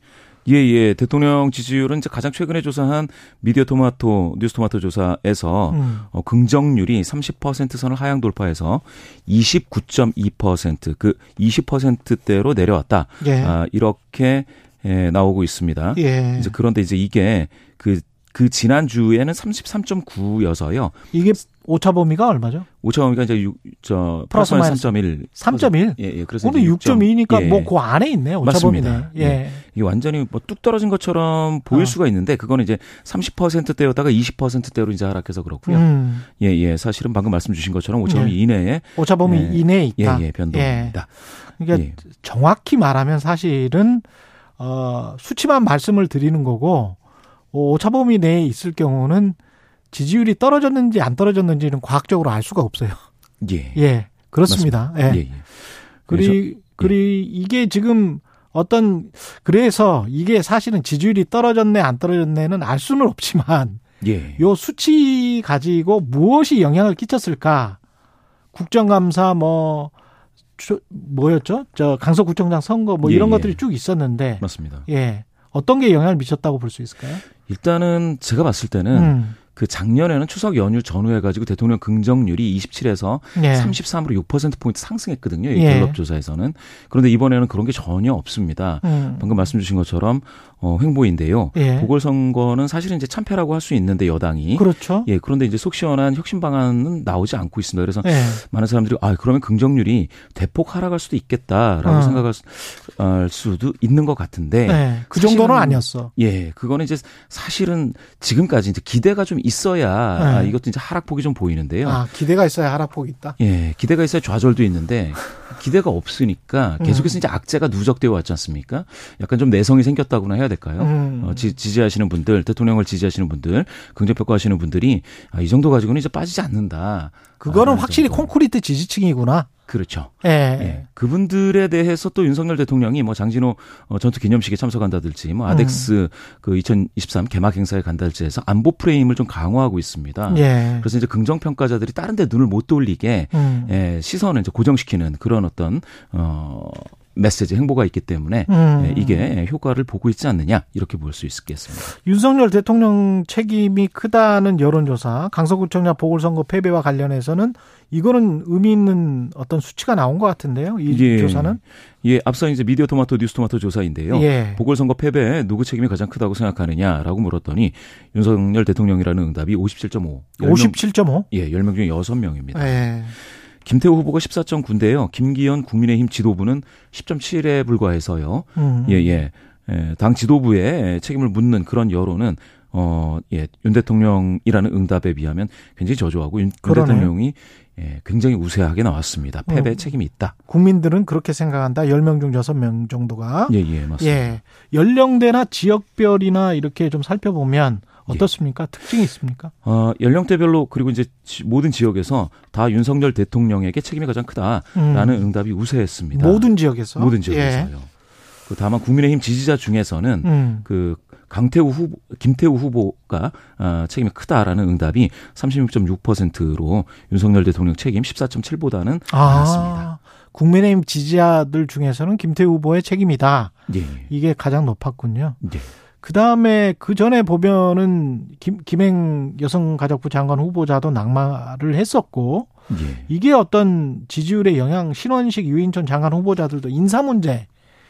예, 예. 대통령 지지율은 이제 가장 최근에 조사한 미디어 토마토, 뉴스 토마토 조사에서 음. 어, 긍정률이 30% 선을 하향 돌파해서 29.2%그 20%대로 내려왔다. 예. 아, 이렇게 예, 나오고 있습니다. 예. 이제 그런데 이제 이게 그그 지난 주에는 33.9여서요. 이게 오차 범위가 얼마죠? 오차 범위가 이제 6, 저 플러스 마이너스 3.1. 3.1? 예, 예. 그래서 오늘 6.2니까 예. 뭐그 안에 있네. 오차 맞습니다. 범위네. 예. 예. 이게 완전히 뭐 뚝 떨어진 것처럼 보일 어. 수가 있는데 그거는 이제 30%대였다가 20%대로 이제 하락해서 그렇고요. 음. 예, 예. 사실은 방금 말씀 주신 것처럼 오차 범위 예. 이내에 오차 범위 예. 이내에 있다. 예, 예. 변동입니다. 예. 그러니까 예. 정확히 말하면 사실은 어 수치만 말씀을 드리는 거고 오차 범위 내에 있을 경우는 지지율이 떨어졌는지 안 떨어졌는지는 과학적으로 알 수가 없어요. 예. [laughs] 예. 그렇습니다. 예. 예. 예. 그리, 그리, 이게 지금 어떤, 그래서 이게 사실은 지지율이 떨어졌네, 안 떨어졌네는 알 수는 없지만, 예. 요 수치 가지고 무엇이 영향을 끼쳤을까? 국정감사 뭐, 뭐였죠? 저 강서구청장 선거 뭐 예, 이런 예. 것들이 쭉 있었는데. 맞습니다. 예. 어떤 게 영향을 미쳤다고 볼 수 있을까요? 일단은 제가 봤을 때는 음. 그 작년에는 추석 연휴 전후해 가지고 대통령 긍정률이 27에서 예. 33으로 6% 포인트 상승했거든요. 이 예. 갤럽 조사에서는. 그런데 이번에는 그런 게 전혀 없습니다. 음. 방금 말씀 주신 것처럼 어 횡보인데요. 예. 보궐선거는 사실은 이제 참패라고 할 수 있는데 여당이 그렇죠. 예, 그런데 이제 속 시원한 혁신 방안은 나오지 않고 있습니다. 그래서 예. 많은 사람들이 아, 그러면 긍정률이 대폭 하락할 수도 있겠다라고 어. 생각할 수도 있는 것 같은데 예. 그 정도는 아니었어. 예, 그거는 이제 사실은 지금까지 이제 기대가 좀 있어야 네. 이것도 이제 하락폭이 좀 보이는데요. 아, 기대가 있어야 하락폭이 있다? 예, 기대가 있어야 좌절도 있는데 기대가 없으니까 음. 계속해서 음. 이제 악재가 누적되어 왔지 않습니까? 약간 좀 내성이 생겼다고나 해야 될까요? 음. 어, 지, 지하시는 분들, 대통령을 지지하시는 분들, 긍정평가하시는 분들이 아, 이 정도 가지고는 이제 빠지지 않는다. 그거는 아, 확실히 정도. 콘크리트 지지층이구나. 그렇죠. 예. 예. 그분들에 대해서 또 윤석열 대통령이 뭐 장진호 어, 전투 기념식에 참석한다든지 뭐 아덱스 음. 그2023 개막 행사에 간다든지 해서 안보 프레임을 좀 강화하고 있습니다. 예. 그래서 이제 긍정 평가자들이 다른 데 눈을 못 돌리게 음. 예, 시선을 이제 고정시키는 그런 어떤 어 메시지 행보가 있기 때문에 음. 예, 이게 효과를 보고 있지 않느냐 이렇게 볼 수 있겠습니다. 윤석열 대통령 책임이 크다는 여론조사 강서구청장 보궐선거 패배와 관련해서는 이거는 의미 있는 어떤 수치가 나온 것 같은데요. 이 예. 조사는? 예, 앞서 이제 미디어 토마토 뉴스 토마토 조사인데요. 예. 보궐선거 패배에 누구 책임이 가장 크다고 생각하느냐라고 물었더니 윤석열 대통령이라는 응답이 57.5. 57.5? 예, 10명 중에 6명입니다. 예. 김태호 후보가 14.9인데요. 김기현 국민의힘 지도부는 10.7에 불과해서요. 음. 예, 예. 예, 당 지도부에 책임을 묻는 그런 여론은 어, 예, 윤 대통령이라는 응답에 비하면 굉장히 저조하고 윤, 윤 대통령이 예, 굉장히 우세하게 나왔습니다. 패배 어, 책임이 있다. 국민들은 그렇게 생각한다. 10명 중 6명 정도가. 예, 예, 맞습니다. 예. 연령대나 지역별이나 이렇게 좀 살펴보면 어떻습니까? 예. 특징이 있습니까? 어, 연령대별로 그리고 이제 모든 지역에서 다 윤석열 대통령에게 책임이 가장 크다라는 음. 응답이 우세했습니다. 모든 지역에서? 모든 지역에서요. 예. 그 다만 국민의힘 지지자 중에서는 음. 그 강태우 후보, 김태우 후보가 어, 책임이 크다라는 응답이 36.6%로 윤석열 대통령 책임 14.7보다는 아, 많았습니다. 국민의힘 지지자들 중에서는 김태우 후보의 책임이다. 예. 이게 가장 높았군요. 예. 그 다음에 그 전에 보면은 김, 김행 여성가족부 장관 후보자도 낙마를 했었고 예. 이게 어떤 지지율의 영향 신원식 유인촌 장관 후보자들도 인사 문제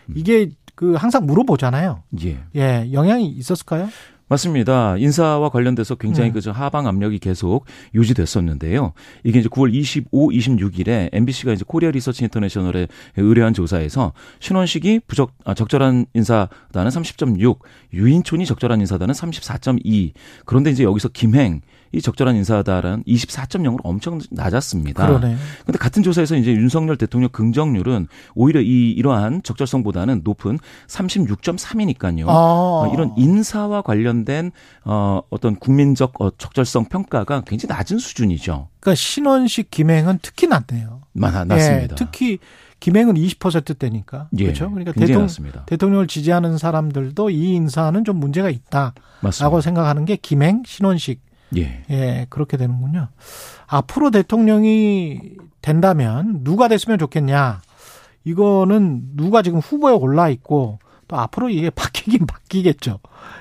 음. 이게 그 항상 물어보잖아요. 예. 예, 영향이 있었을까요? 맞습니다. 인사와 관련돼서 굉장히 음. 그 하방 압력이 계속 유지됐었는데요. 이게 이제 9월 25, 26일에 MBC가 이제 코리아 리서치 인터내셔널에 의뢰한 조사에서 신원식이 부적 아, 적절한 인사다는 30.6, 유인촌이 적절한 인사다는 34.2. 그런데 이제 여기서 김행 이 적절한 인사다라는 24.0으로 엄청 낮았습니다. 그러네. 근데 같은 조사에서 이제 윤석열 대통령 긍정률은 오히려 이 이러한 적절성보다는 높은 36.3이니까요. 아. 어, 이런 인사와 관련된 어 어떤 국민적 어, 적절성 평가가 굉장히 낮은 수준이죠. 그러니까 신원식 김행은 특히 낮네요. 맞, 낮습니다. 예, 특히 김행은 20%대니까. 예, 그렇죠? 그러니까 대통령, 대통령을 지지하는 사람들도 이 인사는 좀 문제가 있다라고 맞습니다. 생각하는 게 김행, 신원식 예. 예, 그렇게 되는군요. 앞으로 대통령이 된다면 누가 됐으면 좋겠냐. 이거는 누가 지금 후보에 올라 있고 또 앞으로 이게 [laughs] 바뀌긴 바뀌겠죠.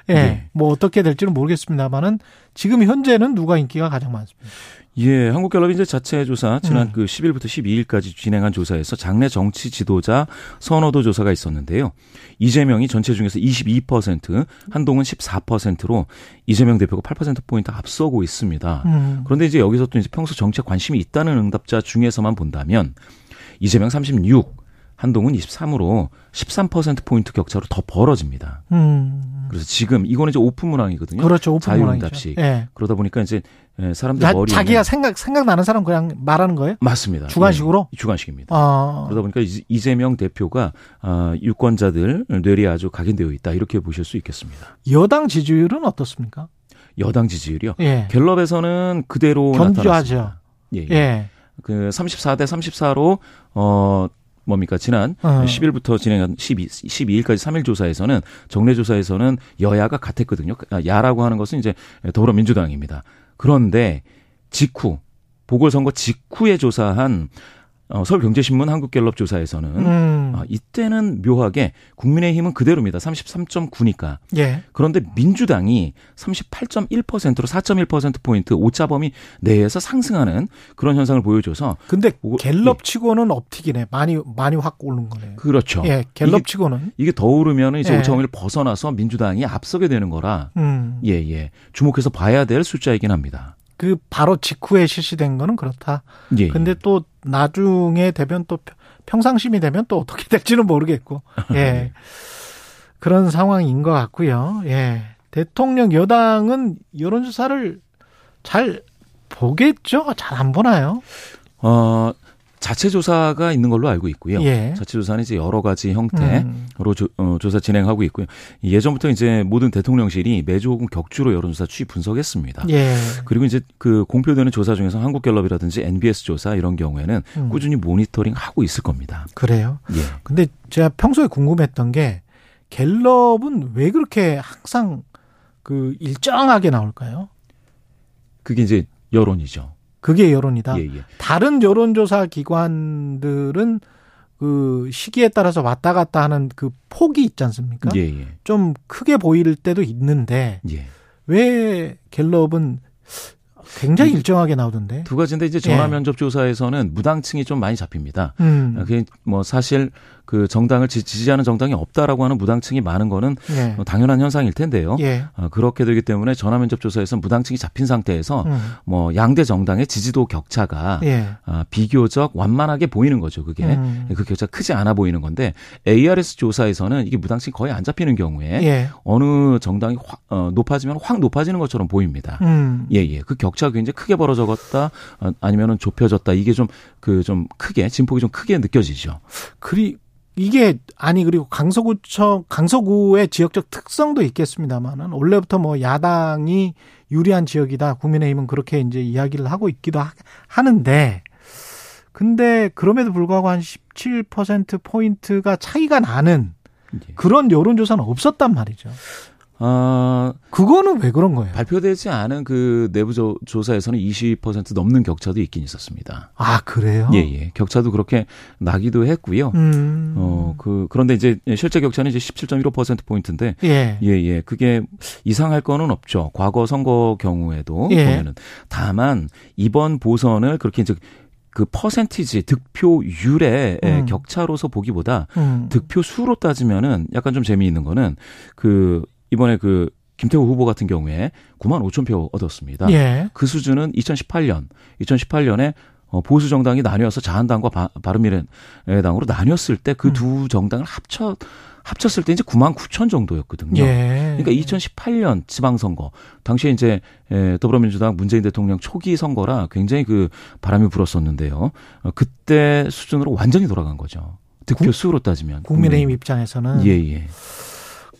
예. 네. 뭐 어떻게 될지는 모르겠습니다만은 지금 현재는 누가 인기가 가장 많습니다. 예, 한국갤럽이 이제 자체 조사 지난 음. 그 10일부터 12일까지 진행한 조사에서 장내 정치 지도자 선호도 조사가 있었는데요. 이재명이 전체 중에서 22%, 한동훈 14%로 이재명 대표가 8% 포인트 앞서고 있습니다. 음. 그런데 이제 여기서 또 이제 평소 정치에 관심이 있다는 응답자 중에서만 본다면 이재명 36, 한동훈 23으로 13%포인트 격차로 더 벌어집니다. 음. 그래서 지금 이거는 이제 오픈 문항이거든요. 그렇죠. 오픈 자유응답식. 예. 그러다 보니까 이제 예, 사람들 머리에 자기가 생각 생각나는 사람 그냥 말하는 거예요? 맞습니다. 주관식으로? 네, 주관식입니다. 아. 그러다 보니까 이재명 대표가 아, 유권자들 뇌리에 아주 각인되어 있다 이렇게 보실 수 있겠습니다. 여당 지지율은 어떻습니까? 여당 지지율이요? 예. 갤럽에서는 그대로 견조하죠. 예. 예. 예. 그 34대 34로 어 뭡니까 지난 어. 10일부터 진행한 12 12일까지 3일 조사에서는 정례 조사에서는 여야가 같았거든요. 아, 야라고 하는 것은 이제 더불어민주당입니다. 그런데 직후 보궐선거 직후에 조사한 어, 서울경제신문 한국갤럽 조사에서는 음. 아, 이때는 묘하게 국민의힘은 그대로입니다. 33.9니까. 예. 그런데 민주당이 38.1%로 4.1% 포인트 오차범위 내에서 상승하는 그런 현상을 보여줘서. 근데 갤럽치고는 예. 업틱이네. 많이 많이 확 오른 거네요. 그렇죠. 예, 갤럽치고는 이게, 이게 더 오르면 이제 예. 오차범위를 벗어나서 민주당이 앞서게 되는 거라. 음. 예, 예. 주목해서 봐야 될 숫자이긴 합니다. 그 바로 직후에 실시된 거는 그렇다. 예. 근데 또 나중에 되면 또 평상심이 되면 또 어떻게 될지는 모르겠고. [laughs] 예. 그런 상황인 것 같고요. 예. 대통령 여당은 여론조사를 잘 보겠죠? 잘 안 보나요? 어, 자체 조사가 있는 걸로 알고 있고요. 예. 자체 조사는 이제 여러 가지 형태로 음. 조, 어, 조사 진행하고 있고요. 예전부터 이제 모든 대통령실이 매주 혹은 격주로 여론조사 취 분석했습니다. 예. 그리고 이제 그 공표되는 조사 중에서 한국갤럽이라든지 NBS 조사 이런 경우에는 음. 꾸준히 모니터링 하고 있을 겁니다. 그래요? 예. 근데 제가 평소에 궁금했던 게 갤럽은 왜 그렇게 항상 그 일정하게 나올까요? 그게 이제 여론이죠. 그게 여론이다. 예, 예. 다른 여론조사 기관들은 그 시기에 따라서 왔다 갔다 하는 그 폭이 있지 않습니까? 예, 예. 좀 크게 보일 때도 있는데 예. 왜 갤럽은 굉장히 일정하게 나오던데. 두 가지인데 이제 전화 면접 조사에서는 무당층이 좀 많이 잡힙니다. 음. 그게 뭐 사실 그 정당을 지지하는 정당이 없다라고 하는 무당층이 많은 거는 예. 뭐 당연한 현상일 텐데요. 예. 어, 그렇게 되기 때문에 전화면접 조사에서 무당층이 잡힌 상태에서 음. 뭐 양대 정당의 지지도 격차가 예. 어, 비교적 완만하게 보이는 거죠. 그게 음. 그 격차 크지 않아 보이는 건데 ARS 조사에서는 이게 무당층이 거의 안 잡히는 경우에 예. 어느 정당이 확, 어, 높아지면 확 높아지는 것처럼 보입니다. 음. 예, 예. 그 격차가 굉장히 크게 벌어졌다 어, 아니면은 좁혀졌다 이게 좀 그좀 그 크게 진폭이 좀 크게 느껴지죠. 그리 이게 아니 그리고 강서구청 강서구의 지역적 특성도 있겠습니다만은 원래부터 뭐 야당이 유리한 지역이다 국민의힘은 그렇게 이제 이야기를 하고 있기도 하 는데 근데 그럼에도 불구하고 한 17% 포인트가 차이가 나는 예. 그런 여론조사는 없었단 말이죠. 어, 그거는 왜 그런 거예요? 발표되지 않은 그 내부 조, 조사에서는 20% 넘는 격차도 있긴 있었습니다. 아, 그래요? 예, 예. 격차도 그렇게 나기도 했고요. 음. 어, 그, 그런데 이제 실제 격차는 이제 17.15% 포인트인데. 예. 예, 예. 그게 이상할 거는 없죠. 과거 선거 경우에도 예. 보면은. 다만, 이번 보선을 그렇게 이제 그 퍼센티지 득표율의 음. 격차로서 보기보다 음. 득표 수로 따지면은 약간 좀 재미있는 거는 그 이번에 그 김태우 후보 같은 경우에 9만 5천 표 얻었습니다. 예. 그 수준은 2018년, 2018년에 어, 보수 정당이 나뉘어서 자한당과 바, 바른미래당으로 나뉘었을 때 그두 음. 정당을 합쳐 합쳤을 때 이제 9만 9천 정도였거든요. 예. 그러니까 2018년 지방선거 당시에 이제 에, 더불어민주당 문재인 대통령 초기 선거라 굉장히 그 바람이 불었었는데요. 어, 그때 수준으로 완전히 돌아간 거죠. 득표 수로 따지면 국민의힘 음. 입장에서는 예 예.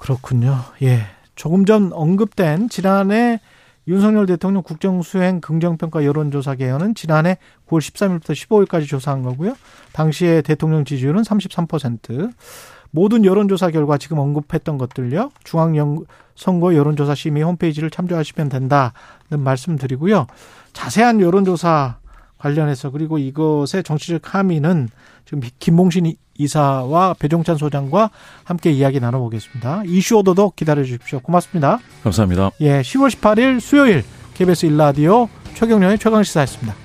그렇군요. 예. 조금 전 언급된 지난해 윤석열 대통령 국정수행 긍정평가 여론조사 개헌은 지난해 9월 13일부터 15일까지 조사한 거고요. 당시에 대통령 지지율은 33%. 모든 여론조사 결과 지금 언급했던 것들요. 중앙선거 여론조사 심의 홈페이지를 참조하시면 된다는 말씀 드리고요. 자세한 여론조사 관련해서 그리고 이것의 정치적 함의는 지금 김봉신 이사와 배종찬 소장과 함께 이야기 나눠보겠습니다. 이슈 오더도 기다려 주십시오. 고맙습니다. 감사합니다. 예, 10월 18일 수요일 KBS 일라디오 최경련의 최강시사였습니다.